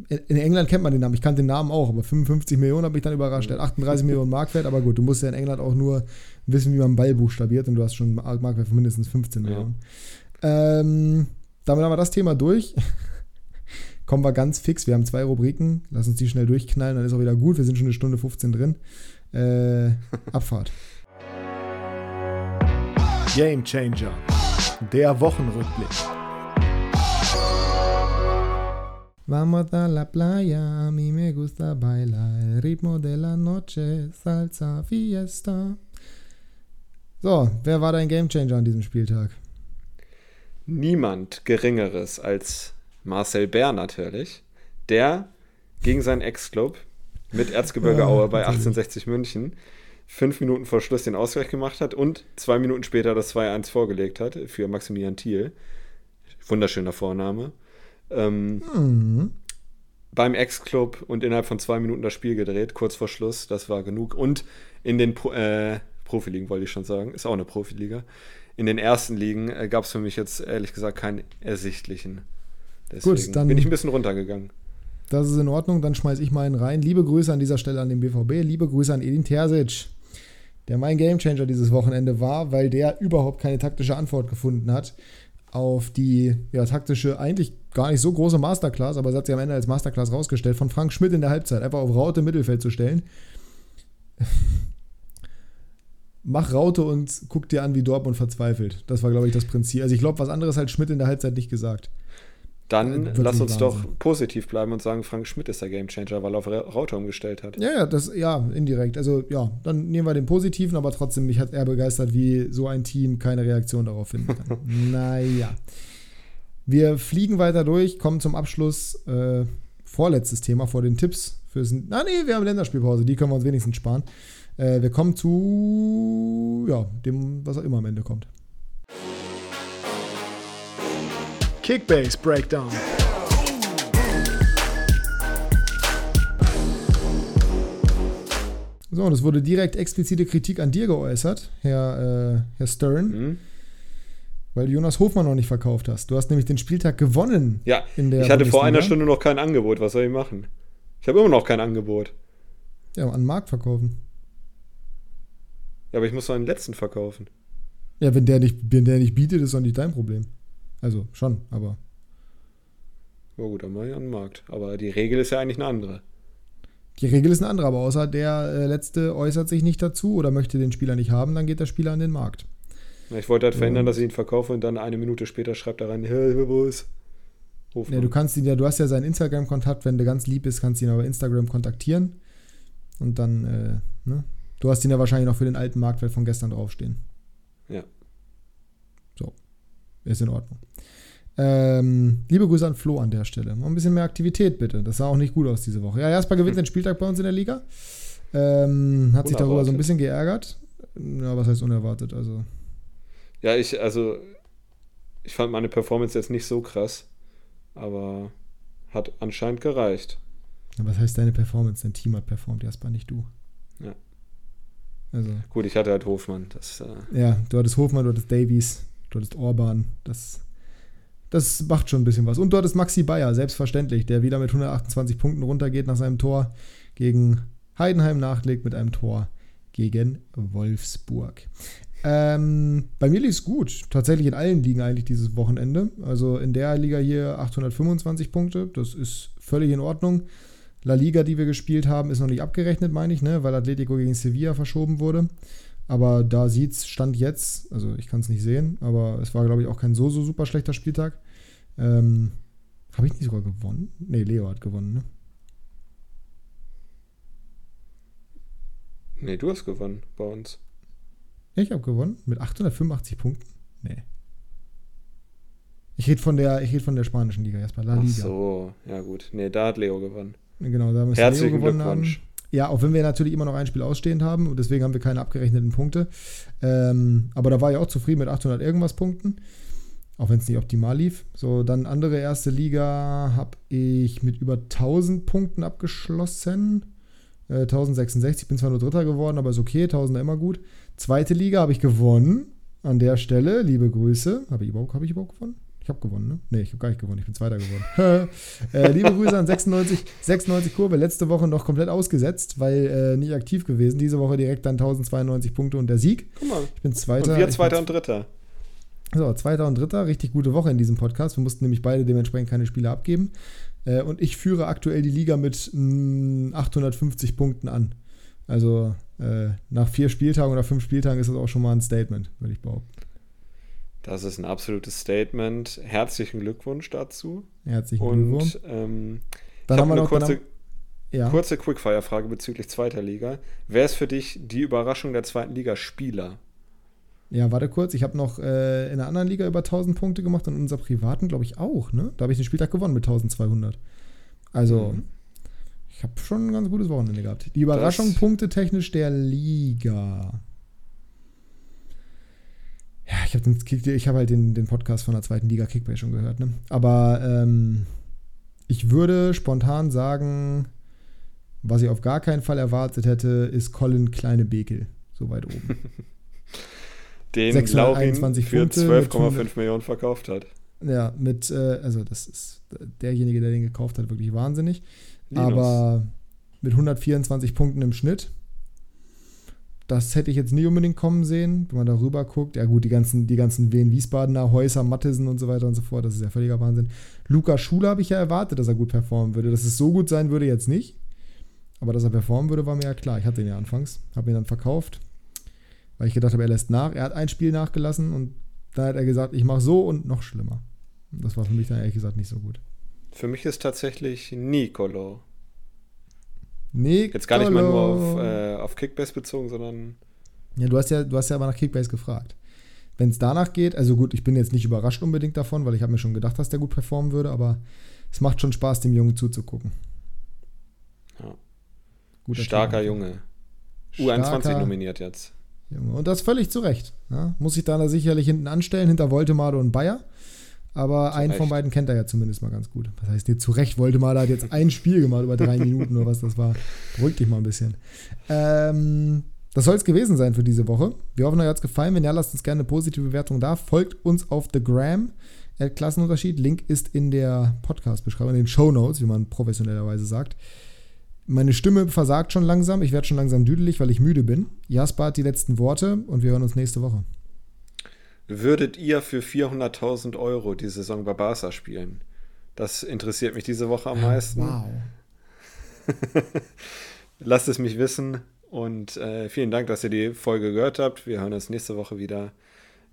in England kennt man den Namen. Ich kannte den Namen auch, aber 55 Millionen habe ich dann überrascht. Er hat 38 Millionen Markwert, aber gut, du musst ja in England auch nur wissen, wie man einen Ball buchstabiert und du hast schon einen Markwert von mindestens 15 Millionen. Ja. Ähm, damit haben wir das Thema durch. Kommen wir ganz fix. Wir haben zwei Rubriken. Lass uns die schnell durchknallen, dann ist auch wieder gut. Wir sind schon eine Stunde 15 drin. Äh, Abfahrt. Game Changer. Der Wochenrückblick. Vamos a la playa, a mí me gusta bailar, el ritmo de la noche, salsa, fiesta. So, wer war dein Gamechanger an diesem Spieltag? niemand Geringeres als Marcel Bär natürlich, der gegen seinen Ex-Club mit Erzgebirge Aue bei 1860 München fünf Minuten vor Schluss den Ausgleich gemacht hat und zwei Minuten später das 2-1 vorgelegt hat für Maximilian Thiel. Wunderschöner Vorname. Ähm, mhm. Beim Ex-Club und innerhalb von zwei Minuten das Spiel gedreht, kurz vor Schluss, das war genug. Und in den Pro äh, Profiligen, wollte ich schon sagen, ist auch eine Profiliga in den ersten Ligen äh, gab es für mich jetzt ehrlich gesagt keinen ersichtlichen. Deswegen Gut, dann bin ich ein bisschen runtergegangen. Das ist in Ordnung, dann schmeiße ich mal einen rein. Liebe Grüße an dieser Stelle an den BVB, liebe Grüße an Edin Terzic, der mein Gamechanger dieses Wochenende war, weil der überhaupt keine taktische Antwort gefunden hat auf die ja, taktische, eigentlich gar nicht so große Masterclass, aber es hat sich am Ende als Masterclass rausgestellt, von Frank Schmidt in der Halbzeit einfach auf Raute Mittelfeld zu stellen mach Raute und guck dir an, wie Dortmund verzweifelt. Das war, glaube ich, das Prinzip. Also ich glaube, was anderes hat Schmidt in der Halbzeit nicht gesagt. Dann äh, lass uns Wahnsinn. doch positiv bleiben und sagen, Frank Schmidt ist der Gamechanger, weil er auf Raute umgestellt hat. Ja, ja, das, ja, indirekt. Also ja, dann nehmen wir den positiven, aber trotzdem, mich hat er begeistert, wie so ein Team keine Reaktion darauf finden kann. naja. Wir fliegen weiter durch, kommen zum Abschluss. Äh, vorletztes Thema vor den Tipps fürs. Na nee, wir haben Länderspielpause, die können wir uns wenigstens sparen. Äh, wir kommen zu ja, dem, was auch immer am Ende kommt. Kickbase Breakdown. So, und es wurde direkt explizite Kritik an dir geäußert, Herr, äh, Herr Stern. Mhm. Weil du Jonas Hofmann noch nicht verkauft hast. Du hast nämlich den Spieltag gewonnen. Ja, ich hatte vor einer Stunde noch kein Angebot. Was soll ich machen? Ich habe immer noch kein Angebot. Ja, an den Markt verkaufen. Ja, aber ich muss noch einen letzten verkaufen. Ja, wenn der nicht, wenn der nicht bietet, ist doch nicht dein Problem. Also schon, aber. Ja gut, dann ich an den Markt. Aber die Regel ist ja eigentlich eine andere. Die Regel ist eine andere, aber außer der äh, Letzte äußert sich nicht dazu oder möchte den Spieler nicht haben, dann geht der Spieler an den Markt. Ich wollte halt verhindern, dass ich ihn verkaufe und dann eine Minute später schreibt er rein, hey, wo ist Hofmann. Ja, du kannst ihn ja, du hast ja seinen Instagram-Kontakt, wenn der ganz lieb ist, kannst du ihn aber Instagram kontaktieren und dann, äh, ne, Du hast ihn ja wahrscheinlich noch für den alten Marktwert von gestern draufstehen. Ja. Ist in Ordnung. Ähm, liebe Grüße an Flo an der Stelle. Mal ein bisschen mehr Aktivität bitte. Das sah auch nicht gut aus diese Woche. Ja, Jasper gewinnt hm. den Spieltag bei uns in der Liga. Ähm, hat sich darüber so ein bisschen geärgert. Ja, was heißt unerwartet? Also. Ja, ich, also, ich fand meine Performance jetzt nicht so krass, aber hat anscheinend gereicht. Ja, was heißt deine Performance? Dein Team hat performt, Jasper, nicht du. Ja. Also. Gut, ich hatte halt Hofmann. Das, äh ja, du hattest Hofmann, du hattest Davies, du hattest Orban. Das, das macht schon ein bisschen was. Und dort ist Maxi Bayer, selbstverständlich, der wieder mit 128 Punkten runtergeht nach seinem Tor gegen Heidenheim nachlegt mit einem Tor gegen Wolfsburg. Ähm, bei mir lief es gut. Tatsächlich in allen Ligen eigentlich dieses Wochenende. Also in der Liga hier 825 Punkte. Das ist völlig in Ordnung. La Liga, die wir gespielt haben, ist noch nicht abgerechnet, meine ich, ne? weil Atletico gegen Sevilla verschoben wurde. Aber da sieht es Stand jetzt, also ich kann es nicht sehen, aber es war, glaube ich, auch kein so, so super schlechter Spieltag. Ähm, Habe ich nicht sogar gewonnen? Ne, Leo hat gewonnen, ne? Nee, du hast gewonnen bei uns. Ich habe gewonnen mit 885 Punkten? Nee. Ich rede von der, ich rede von der spanischen Liga erstmal, La Liga. Ach so, ja gut. Nee, da hat Leo gewonnen. Genau, da müssen Herzlichen Leo gewonnen Glückwunsch. haben. Ja, auch wenn wir natürlich immer noch ein Spiel ausstehend haben und deswegen haben wir keine abgerechneten Punkte. Ähm, aber da war ich auch zufrieden mit 800 irgendwas Punkten, auch wenn es nicht optimal lief. So, dann andere erste Liga habe ich mit über 1000 Punkten abgeschlossen. 1066, ich bin zwar nur Dritter geworden, aber ist okay, 1000 immer gut. Zweite Liga habe ich gewonnen. An der Stelle, liebe Grüße. Habe ich überhaupt, hab ich überhaupt gewonnen? Ich habe gewonnen, ne? Ne, ich habe gar nicht gewonnen, ich bin Zweiter geworden. äh, liebe Grüße an 96, 96 Kurve. Letzte Woche noch komplett ausgesetzt, weil äh, nicht aktiv gewesen. Diese Woche direkt dann 1092 Punkte und der Sieg. Guck mal. Ich bin Zweiter. Und wir Zweiter und Dritter. So, Zweiter und Dritter. Richtig gute Woche in diesem Podcast. Wir mussten nämlich beide dementsprechend keine Spiele abgeben. Äh, und ich führe aktuell die Liga mit mh, 850 Punkten an. Also äh, nach vier Spieltagen oder fünf Spieltagen ist das auch schon mal ein Statement, würde ich behaupten. Das ist ein absolutes Statement. Herzlichen Glückwunsch dazu. Herzlichen Glückwunsch. Und ähm, dann haben wir eine noch, kurze, ja. kurze Quickfire-Frage bezüglich zweiter Liga. Wer ist für dich die Überraschung der zweiten Liga-Spieler? Ja, warte kurz. Ich habe noch äh, in einer anderen Liga über 1000 Punkte gemacht und in unserer privaten, glaube ich, auch. Ne? Da habe ich den Spieltag gewonnen mit 1200. Also, mhm. ich habe schon ein ganz gutes Wochenende gehabt. Die Überraschung das punktetechnisch der Liga. Ja, ich habe hab halt den, den Podcast von der zweiten Liga Kickbase schon gehört. Ne? Aber ähm, ich würde spontan sagen, was ich auf gar keinen Fall erwartet hätte, ist Colin Kleine Bekel. So weit oben. den Laurin für 12,5 Millionen verkauft hat. Ja, mit, äh, also das ist derjenige, der den gekauft hat, wirklich wahnsinnig. Linus. Aber mit 124 Punkten im Schnitt, das hätte ich jetzt nie unbedingt kommen sehen, wenn man da rüber guckt. Ja, gut, die ganzen, die ganzen Wien-Wiesbadener, Häuser, Mattesen und so weiter und so fort, das ist ja völliger Wahnsinn. Luca Schuler habe ich ja erwartet, dass er gut performen würde. Dass es so gut sein würde, jetzt nicht. Aber dass er performen würde, war mir ja klar. Ich hatte ihn ja anfangs, habe ihn dann verkauft, weil ich gedacht habe, er lässt nach. Er hat ein Spiel nachgelassen und dann hat er gesagt, ich mache so und noch schlimmer. Das war für mich dann ehrlich gesagt nicht so gut. Für mich ist tatsächlich Nicolo. Nicolo. Jetzt gar nicht mal nur auf, äh, auf Kickbase bezogen, sondern. Ja, du hast ja, du hast ja aber nach Kickbase gefragt. Wenn es danach geht, also gut, ich bin jetzt nicht überrascht unbedingt davon, weil ich habe mir schon gedacht, dass der gut performen würde, aber es macht schon Spaß, dem Jungen zuzugucken. Ja. Guter Starker Junge. U21 Starker, nominiert jetzt. Junge. Und das völlig zu Recht. Ja? Muss sich da sicherlich hinten anstellen, hinter Voltemade und Bayer. Aber zu einen Recht. von beiden kennt er ja zumindest mal ganz gut. Was heißt dir zu Recht? Voltemade hat jetzt ein Spiel gemacht über drei Minuten oder was das war. Beruhig dich mal ein bisschen. Ähm, das soll es gewesen sein für diese Woche. Wir hoffen, euch hat es gefallen. Wenn ja, lasst uns gerne eine positive Bewertung da. Folgt uns auf The Gram. Klassenunterschied. Link ist in der Podcast-Beschreibung, in den Show Notes, wie man professionellerweise sagt. Meine Stimme versagt schon langsam. Ich werde schon langsam düdelig, weil ich müde bin. Jasper hat die letzten Worte und wir hören uns nächste Woche. Würdet ihr für 400.000 Euro die Saison bei Barca spielen? Das interessiert mich diese Woche am meisten. Wow. Lasst es mich wissen und äh, vielen Dank, dass ihr die Folge gehört habt. Wir hören uns nächste Woche wieder.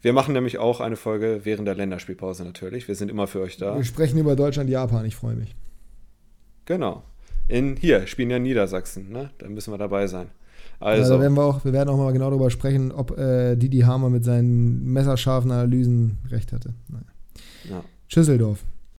Wir machen nämlich auch eine Folge während der Länderspielpause natürlich. Wir sind immer für euch da. Wir sprechen über Deutschland, Japan. Ich freue mich. Genau in hier, spielen ja Niedersachsen, ne? Da müssen wir dabei sein. Also. Da werden wir, auch, wir werden auch mal genau darüber sprechen, ob äh, Didi Hamer mit seinen messerscharfen Analysen recht hatte. Naja. Ja. Schüsseldorf.